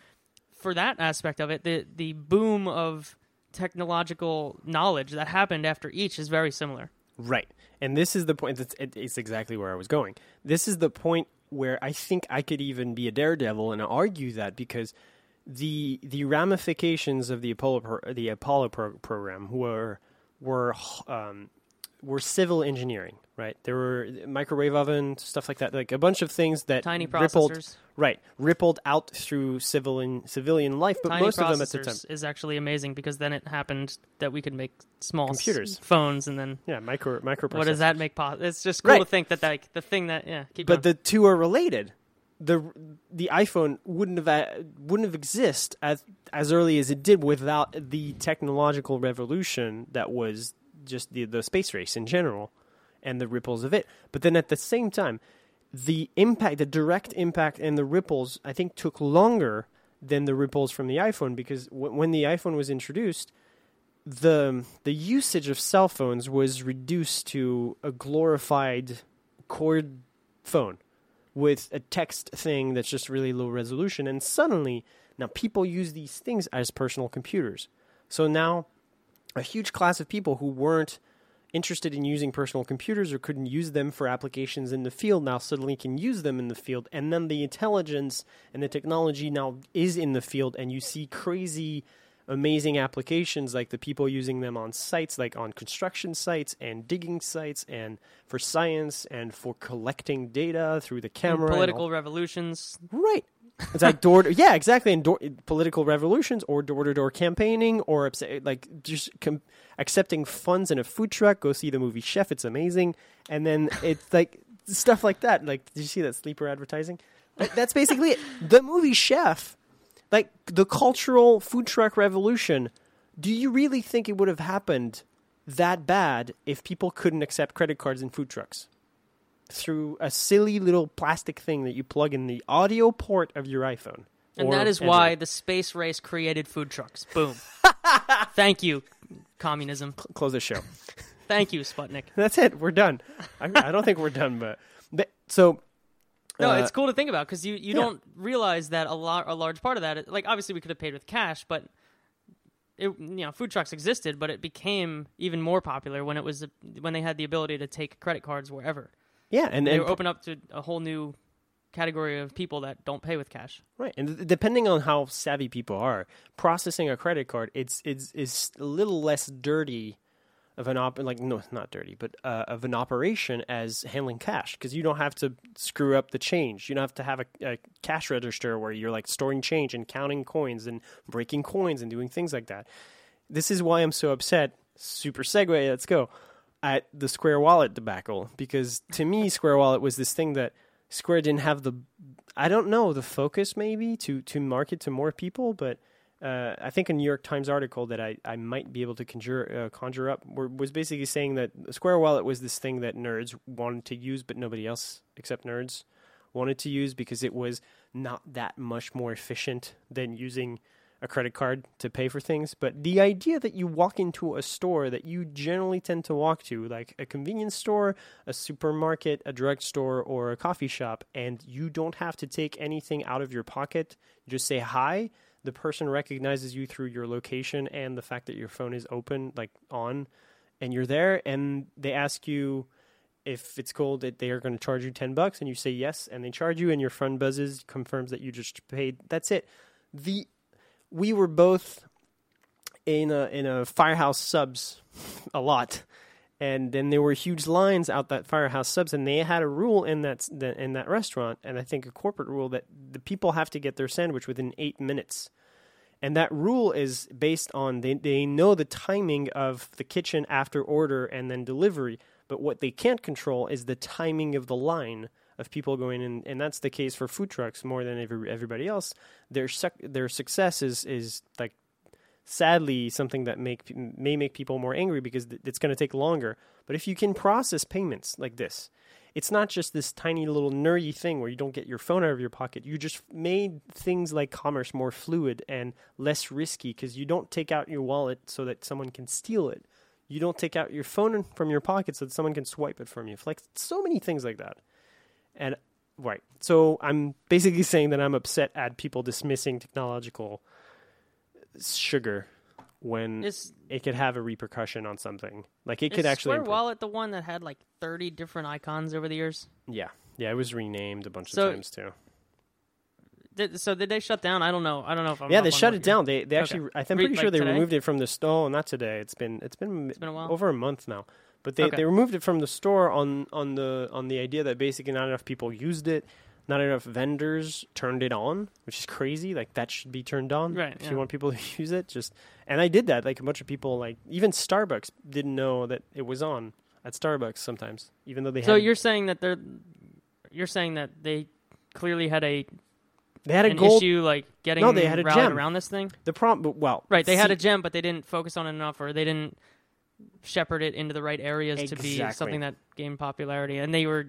for that aspect of it, the the boom of technological knowledge that happened after each is very similar. Right. And this is the point. That's, it's exactly where I was going. This is the point where I think I could even be a daredevil and argue that because the the ramifications of the Apollo pro, the Apollo pro, program were were um, were civil engineering. Right. There were microwave oven stuff like that, like a bunch of things that Tiny rippled, right, rippled out through civilian civilian life. But Tiny most of them at the time, is actually amazing because then it happened that we could make small s- Computers. phones, and then yeah, micro microprocessors. what does that make possible? It's just cool Right. to think that like the thing that yeah, keep but going. the two are related. the The iPhone wouldn't have a- wouldn't have exist as as early as it did without the technological revolution that was just the the space race in general and the ripples of it. But then at the same time, the impact, the direct impact, and the ripples, I think, took longer than the ripples from the iPhone because w- when the iPhone was introduced, the the usage of cell phones was reduced to a glorified cord phone with a text thing that's just really low resolution and suddenly now people use these things as personal computers so now a huge class of people who weren't interested in using personal computers or couldn't use them for applications in the field now suddenly can use them in the field and then the intelligence and the technology now is in the field and you see crazy amazing applications like the people using them on sites like on construction sites and digging sites and for science and for collecting data through the And camera and political revolutions. Right. It's like door. yeah, exactly. And door, political revolutions, or door-to-door campaigning, or like just com- accepting funds in a food truck. Go see the movie Chef. It's amazing. And then it's like stuff like that. Like, did you see that sleeper advertising? That's basically it. The movie Chef, like the cultural food truck revolution. Do you really think it would have happened that bad if people couldn't accept credit cards in food trucks? through a silly little plastic thing that you plug in the audio port of your iPhone. And that is why the space race created food trucks. Boom. [LAUGHS] Thank you, communism. close the show. [LAUGHS] Thank you, Sputnik. That's it. We're done. I, I don't think we're done, but, but so No, uh, it's cool to think about because you, you yeah. don't realize that a lot a large part of that like obviously we could have paid with cash, but it you know food trucks existed, but it became even more popular when it was when they had the ability to take credit cards wherever. yeah, and, They and were open up to a whole new category of people that don't pay with cash. right, and depending on how savvy people are, processing a credit card, it's it's is a little less dirty of an op like no, not dirty, but uh, of an operation as handling cash because you don't have to screw up the change. You don't have to have a, a cash register where you're like storing change and counting coins and breaking coins and doing things like that. This is why I'm so upset. Super segue. Let's go at the Square Wallet debacle because to me, Square Wallet was this thing that Square didn't have the I don't know the focus maybe to to market to more people, but uh, I think a New York Times article that I, I might be able to conjure uh, conjure up were, was basically saying that Square Wallet was this thing that nerds wanted to use, but nobody else except nerds wanted to use because it was not that much more efficient than using a credit card to pay for things. But the idea that you walk into a store that you generally tend to walk to, like a convenience store, a supermarket, a drugstore, or a coffee shop, and you don't have to take anything out of your pocket, just say hi. The person recognizes you through your location and the fact that your phone is open, like on, and you're there, and they ask you if it's cool that they are going to charge you 10 bucks and you say yes and they charge you and your phone buzzes confirms that you just paid that's it the we were both in a in a firehouse subs a lot. And then there were huge lines out that firehouse subs and they had a rule in that in that restaurant and i think a corporate rule that the people have to get their sandwich within 8 minutes. And that rule is based on they, they know the timing of the kitchen after order and then delivery but what they can't control is the timing of the line of people going in and that's the case for food trucks more than every, everybody else their their success is is like sadly something that make may make people more angry because th- it's going to take longer. But if you can process payments like this, it's not just this tiny little nerdy thing where you don't get your phone out of your pocket. You just made things like commerce more fluid and less risky because you don't take out your wallet so that someone can steal it. You don't take out your phone from your pocket so that someone can swipe it from you. Like so many things like that. And right. So I'm basically saying that I'm upset at people dismissing technological sugar when Is it could have a repercussion on something. Like it could actually Square improve. Wallet the one that had like 30 different icons over the years? Yeah, yeah, it was renamed a bunch So- of times too. Did, so did they shut down? I don't know. I don't know if I'm yeah, they shut it down. They they actually, I think, Re- pretty sure like they today? removed it from the store. Not today. It's been it's been It's been a while. over a month now. But they, Okay. they removed it from the store on on the on the idea that basically not enough people used it, not enough vendors turned it on, which is crazy. Like that should be turned on Right, if yeah. you want people to [LAUGHS] use it. Just and I did that. Like a bunch of people, like even Starbucks didn't know that it was on at Starbucks sometimes, even though they So you're saying that they're you're saying that they clearly had a they had a an gold. issue like getting No, they had a gem. around this thing. The problem, well, Right, they had a gem, but they didn't focus on it enough, or they didn't shepherd it into the right areas to be something that gained popularity. And they were,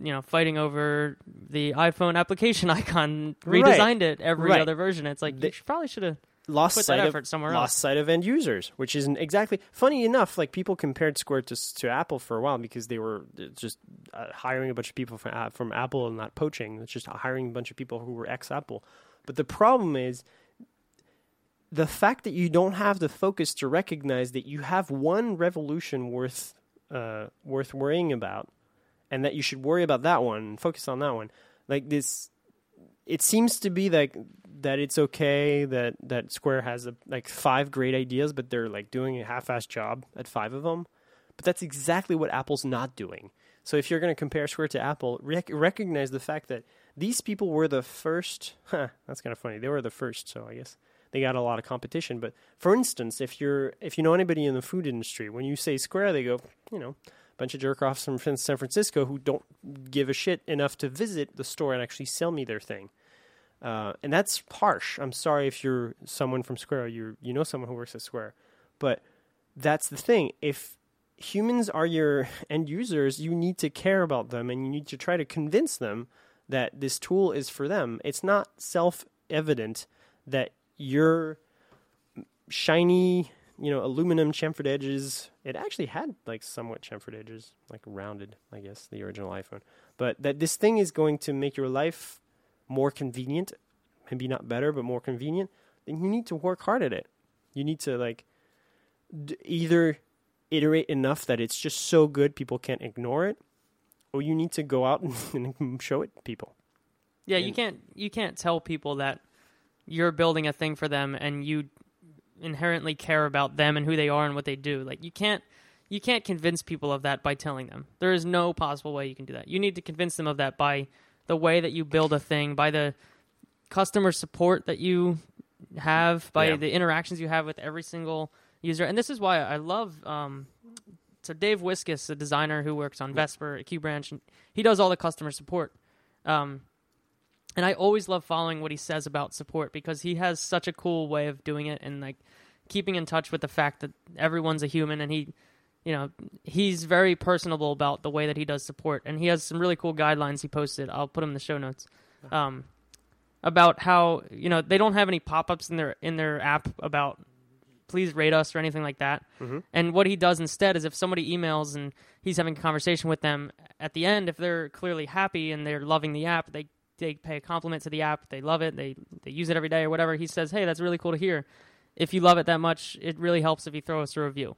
you know, fighting over the iPhone application [LAUGHS] icon, Right. redesigned it every Right. other version. It's like They- you should, probably should have. lost put sight that of effort somewhere lost else. sight of end users, which isn't exactly funny enough. Like people compared Square to to Apple for a while because they were uh, just uh, hiring a bunch of people from uh, from Apple and not poaching. It's just hiring a bunch of people who were ex Apple. But the problem is the fact that you don't have the focus to recognize that you have one revolution worth uh, worth worrying about, and that you should worry about that one and focus on that one. Like this, it seems to be like that it's okay that that Square has a, like five great ideas, but they're like doing a half-assed job at five of them. But that's exactly what Apple's not doing. So if you're going to compare Square to Apple, rec- recognize the fact that these people were the first. [LAUGHS] Huh, that's kind of funny. They were the first, so I guess they got a lot of competition. But for instance, if you're if you know anybody in the food industry, when you say Square, they go, you know, a bunch of jerk offs from San Francisco who don't give a shit enough to visit the store and actually sell me their thing. Uh, and that's harsh. I'm sorry if you're someone from Square, you you know someone who works at Square, but that's the thing. If humans are your [LAUGHS] end users, you need to care about them and you need to try to convince them that this tool is for them. It's not self evident that your shiny, you know, aluminum chamfered edges. It actually had like somewhat chamfered edges, like rounded, I guess, the original iPhone. But that this thing is going to make your life more convenient, maybe not better, but more convenient, then you need to work hard at it. You need to like d- either iterate enough that it's just so good people can't ignore it, or you need to go out [LAUGHS] and show it to people. Yeah, you can't you can't tell people that you're building a thing for them and you inherently care about them and who they are and what they do. Like you can't you can't convince people of that by telling them. There is no possible way you can do that. You need to convince them of that by the way that you build a thing, by the customer support that you have, by Yeah. the interactions you have with every single user. And this is why I love um, so Dave Wiskus, a designer who works on Vesper at QBranch, and he does all the customer support. Um, and I always love following what he says about support because he has such a cool way of doing it and like keeping in touch with the fact that everyone's a human and he you know he's very personable about the way that he does support. And he has some really cool guidelines he posted. I'll put them in the show notes um, about how you know they don't have any pop-ups in their in their app about please rate us or anything like that. And what he does instead is if somebody emails and he's having a conversation with them at the end if they're clearly happy and they're loving the app they they pay a compliment to the app they love it they they use it every day or whatever he says hey that's really cool to hear. If you love it that much it really helps if you throw us a review.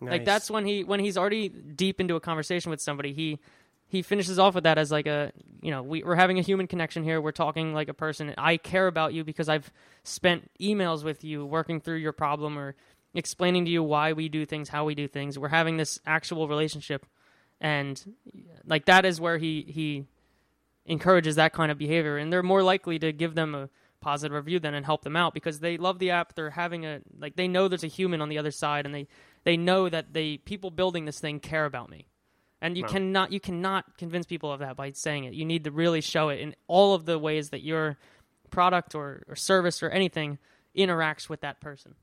Like that's when he when he's already deep into a conversation with somebody he he finishes off with that as like a you know we, we're having a human connection here we're talking like a person i care about you because i've spent emails with you working through your problem or explaining to you why we do things how we do things. We're having this actual relationship and like that is where he he encourages that kind of behavior and they're more likely to give them a positive review then and help them out because they love the app they're having a like they know there's a human on the other side and they they know that they people building this thing care about me and you Wow. cannot you cannot convince people of that by saying it you need to really show it in all of the ways that your product or, or service or anything interacts with that person.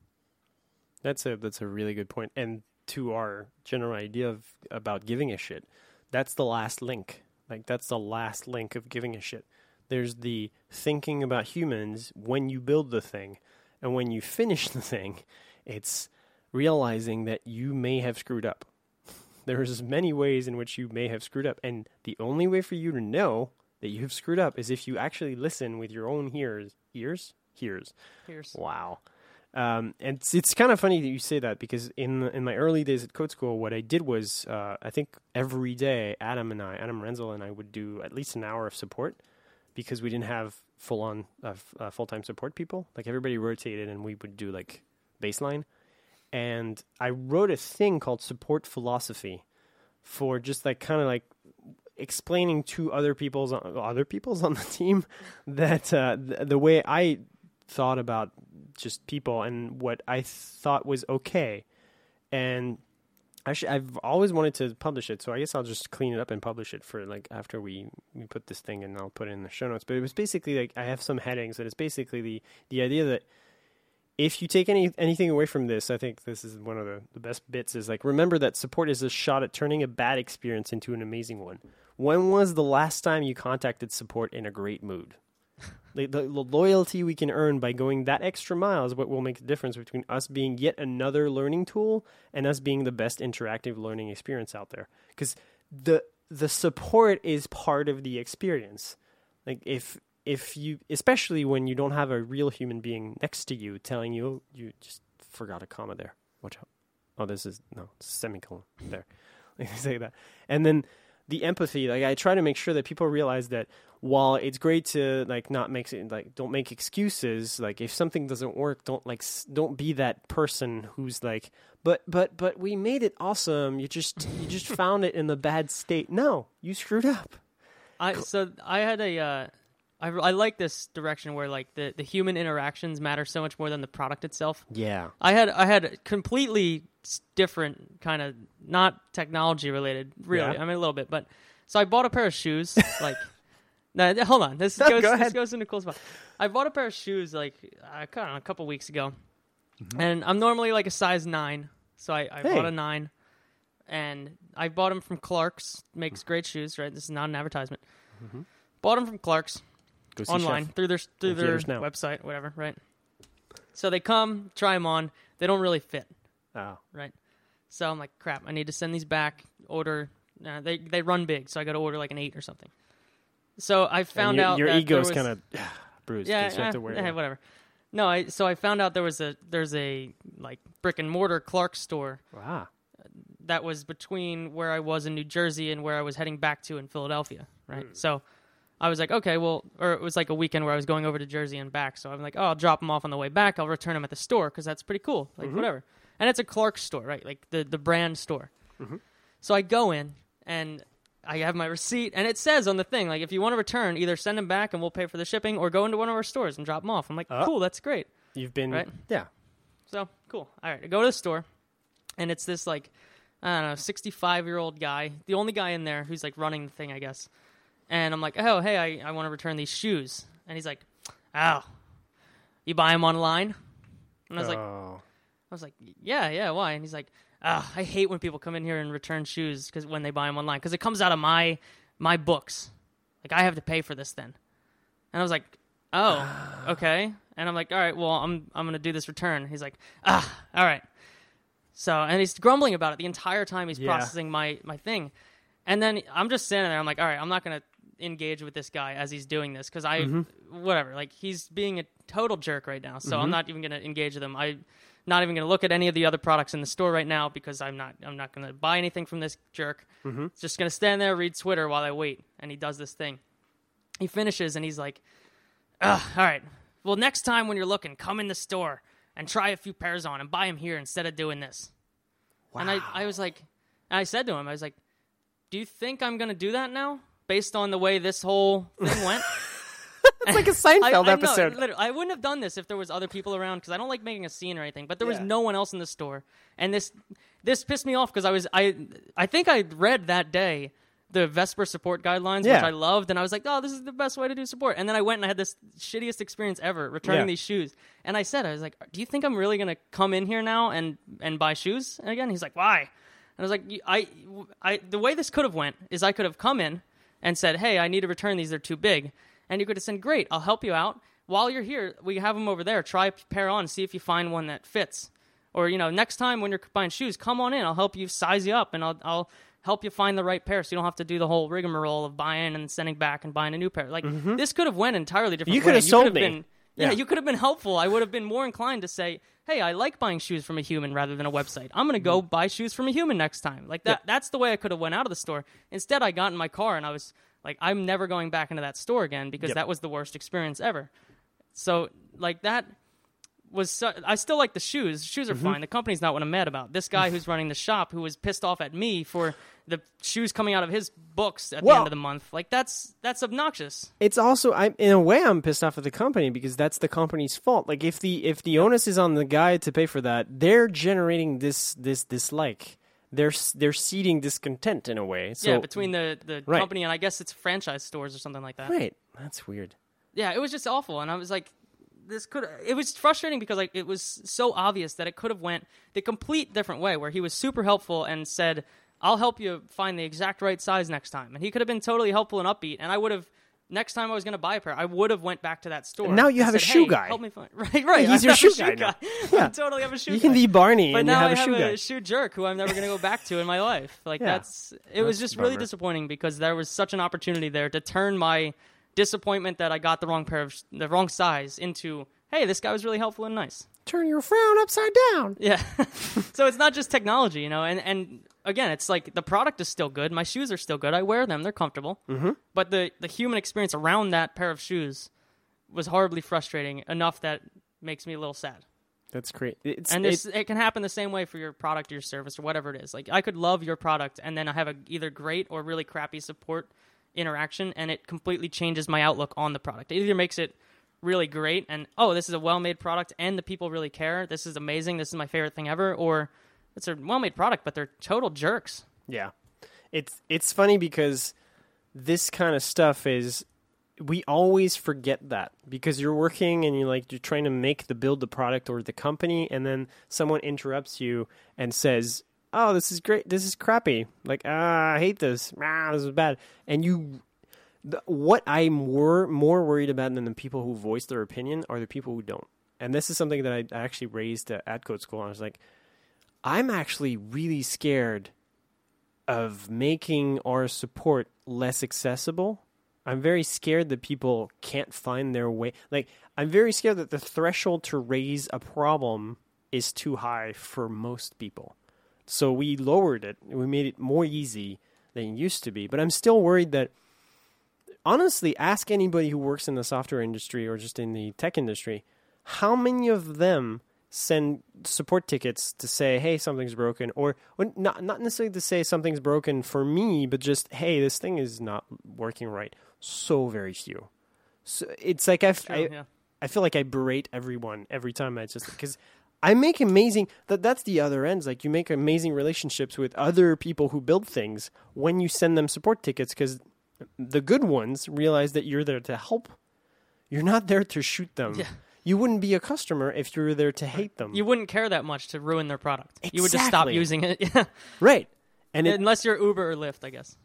That's a that's a really good point. And to our general idea of about giving a shit, that's the last link. Like that's the last link of giving a shit. There's the thinking about humans when you build the thing, and when you finish the thing, it's realizing that you may have screwed up. [LAUGHS] There's many ways in which you may have screwed up, and the only way for you to know that you have screwed up is if you actually listen with your own ears. Ears? Hears. Here's Wow. Um, and it's, it's kind of funny that you say that because in in my early days at code school, what I did was uh, I think every day Adam and I, Adam Rensel and I, would do at least an hour of support because we didn't have full on uh, f- uh, full time support people. Like everybody rotated, and we would do like baseline. And I wrote a thing called support philosophy for just like kind of like explaining to other people's other people's on the [LAUGHS] team that uh, the, the way I thought about just people and what I thought was okay. And actually, I've always wanted to publish it, so I guess I'll just clean it up and publish it for like after we, we put this thing, and I'll put it in the show notes. But it was basically like I have some headings that it's basically the the idea that if you take any anything away from this, I think this is one of the, the best bits is like remember that support is a shot at turning a bad experience into an amazing one. When was the last time you contacted support in a great mood? The, the, loyalty we can earn by going that extra mile is what will make the difference between us being yet another learning tool and us being the best interactive learning experience out there. Because the the support is part of the experience. Like if if you, especially when you don't have a real human being next to you telling you "Oh, you just forgot a comma there. Watch out. Oh, this is no semicolon there. [LAUGHS] Like say that, and then the empathy like i try to make sure that people realize that while it's great to like not make it like don't make excuses like if something doesn't work don't like s- don't be that person who's like but but but we made it awesome you just you just [LAUGHS] found it in the bad state no you screwed up I so I had a uh, I I like this direction where like the the human interactions matter so much more than the product itself. yeah I had I had completely different kind of not technology related, really. Yeah. I mean a little bit, but so I bought a pair of shoes. [LAUGHS] like, no, hold on. This [LAUGHS] No, goes go this goes into cool spot. I bought a pair of shoes like I don't know, a couple weeks ago, Mm-hmm. and I'm normally like a size nine, so I, I Hey. bought a nine, and I bought them from Clark's. Makes great shoes, right? This is not an advertisement. Mm-hmm. Bought them from Clark's online Chef. through their through their website, whatever, right? So they come, try them on. They don't really fit, oh right? So I'm like, crap. I need to send these back. Order. Uh, they they run big, so I got to order like an eight or something. So I found your, out your ego's kind of [SIGHS] bruised Yeah, you have to wear eh, it. whatever. No, I so I found out there was a there's a like brick and mortar Clark store wow that was between where I was in New Jersey and where I was heading back to in Philadelphia, right? So I was like, okay, well, or it was like a weekend where I was going over to Jersey and back. So I'm like, oh, I'll drop them off on the way back. I'll return them at the store because that's pretty cool, like whatever. And it's a Clark store, right? Like the the brand store. So I go in and I have my receipt, and it says on the thing, like, if you want to return, either send them back and we'll pay for the shipping, or go into one of our stores and drop them off. I'm like, Oh. cool, that's great. you've been Right. yeah So cool. All right, I go to the store, and it's this like I don't know, sixty-five year old guy, the only guy in there who's like running the thing, I guess. And I'm like, oh hey, I, I want to return these shoes, and he's like, oh, you buy them online? And I was like, oh. I was like, yeah, yeah, why? And he's like, ah, I hate when people come in here and return shoes because when they buy them online because it comes out of my my books, like I have to pay for this then. And I was like, oh, [SIGHS] okay. And I'm like, all right, well, I'm I'm gonna do this return. He's like, ah, all right. So and he's grumbling about it the entire time he's Yeah. processing my my thing, and then I'm just standing there. I'm like, all right, I'm not gonna engage with this guy as he's doing this because I whatever like he's being a total jerk right now. So I'm not even gonna engage with him. I not even gonna look at any of the other products in the store right now because I'm not I'm not gonna buy anything from this jerk. Mm-hmm. Just gonna stand there read Twitter while I wait. And he does this thing. He finishes and he's like, all right. Well, next time when you're looking, come in the store and try a few pairs on and buy them here instead of doing this. Wow. And I, I was like, and I said to him, I was like, do you think I'm going to do that now based on the way this whole thing went? [LAUGHS] it's like a Seinfeld I know, episode I wouldn't have done this if there was other people around because I don't like making a scene or anything. But there was Yeah. no one else in the store, and this this pissed me off because I was I I think I read that day the Vesper support guidelines, Yeah. which I loved, and I was like, "Oh, this is the best way to do support." And then I went and I had this shittiest experience ever returning Yeah. these shoes. And I said, "I was like, do you think I'm really gonna come in here now and and buy shoes again?" He's like, "Why?" And I was like, "You- "I, I, the way this could have went is I could have come in and said, "Hey, I need to return these; they're too big," and you could have said, "Great, I'll help you out." While you're here, we have them over there. Try a pair on, see if you find one that fits. Or you know, next time when you're buying shoes, come on in. I'll help you size you up, and I'll I'll help you find the right pair, so you don't have to do the whole rigmarole of buying and sending back and buying a new pair. Like this could have went entirely different. Mm-hmm. You could have sold me. Been, yeah, Yeah. you could have been helpful. I would have been more inclined to say, "Hey, I like buying shoes from a human rather than a website. I'm going to go buy shoes from a human next time." Like that. That's the way I could have went out of the store. Instead, I got in my car and I was like, "I'm never going back into that store again because Yep. that was the worst experience ever." So like that was so, I still like the shoes. Shoes are Mm-hmm. fine. The company's not what I'm mad about. This guy [LAUGHS] who's running the shop who was pissed off at me for the shoes coming out of his books at the end of the month. Like that's that's obnoxious. it's also I'm in a way I'm pissed off at the company because that's the company's fault. Like if the if the onus is on the guy to pay for that, they're generating this this dislike. They're they're seeding discontent in a way. So yeah, between the the Right. company and I guess it's franchise stores or something like that. right, that's weird. Yeah, it was just awful, and I was like, this could. It was frustrating because like it was so obvious that it could have went the complete different way, where he was super helpful and said, "I'll help you find the exact right size next time," and he could have been totally helpful and upbeat, and I would have. Next time I was going to buy a pair, I would have went back to that store. now you have a shoe "Hey, guy." Help me find [LAUGHS] right, right. he's I your have shoe a guy now. [LAUGHS] I Yeah. totally have a shoe. You can guy. be Barney But and you now have I a have shoe a guy. shoe jerk who I'm never going to go back to in my life. Like Yeah. that's it was just a really disappointing because there was such an opportunity there to turn my disappointment that I got the wrong pair of the wrong size into hey, this guy was really helpful and nice. Turn your frown upside down. Yeah. [LAUGHS] so it's not just technology, you know, and and again, it's like the product is still good. My shoes are still good. I wear them. They're comfortable. Mm-hmm. But the the human experience around that pair of shoes was horribly frustrating enough that makes me a little sad. That's great. It's, And it- this, it can happen the same way for your product or your service or whatever it is. Like I could love your product and then I have a either great or really crappy support interaction, and it completely changes my outlook on the product. It either makes it really great and oh, this is a well-made product and the people really care. This is amazing. This is my favorite thing ever. Or it's a well-made product, but they're total jerks. Yeah. It's it's funny because this kind of stuff is we always forget that because you're working and you're like you're trying to make the build the product or the company and then someone interrupts you and says, "Oh, this is great. This is crappy. Like, ah, I hate this. Ah, this is bad." And you the, what I'm more more worried about than the people who voice their opinion are the people who don't. And this is something that I I actually raised at Code School. I was like, I'm actually really scared of making our support less accessible. I'm very scared that people can't find their way. Like, I'm very scared that the threshold to raise a problem is too high for most people. So we lowered it. We made it more easy than it used to be. But I'm still worried that, honestly, ask anybody who works in the software industry or just in the tech industry, how many of them send support tickets to say, "Hey, something's broken," or, or not not necessarily to say something's broken for me, but just, "Hey, this thing is not working right." So very few. So it's like I've, I, yeah. I feel like I berate everyone every time. I just because I make amazing that that's the other ends. Like you make amazing relationships with other people who build things when you send them support tickets because the good ones realize that you're there to help. You're not there to shoot them. Yeah. You wouldn't be a customer if you were there to hate them. You wouldn't care that much to ruin their product. You would just stop using it. [LAUGHS] Right. And it, Unless you're Uber or Lyft, I guess.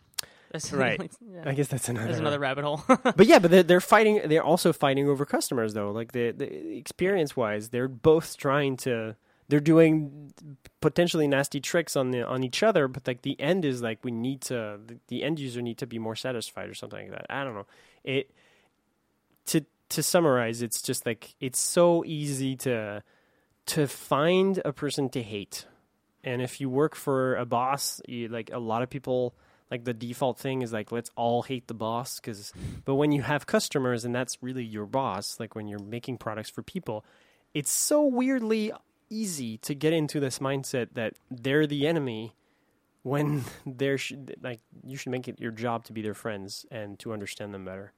That's [LAUGHS] right. yeah. I guess that's another. There's another rabbit hole. [LAUGHS] but yeah, but they're, they're fighting. They're also fighting over customers, though. Like the, the experience wise, they're both trying to. They're doing potentially nasty tricks on the on each other, but like the end is like we need to. The, the end user need to be more satisfied or something like that. I don't know. It to summarize, it's just like it's so easy to to find a person to hate, and if you work for a boss, you, like a lot of people like the default thing is like let's all hate the boss because but when you have customers and that's really your boss like when you're making products for people it's so weirdly easy to get into this mindset that they're the enemy when [LAUGHS] they're sh- like you should make it your job to be their friends and to understand them better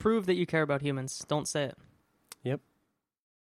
Prove that you care about humans. Don't say it. yep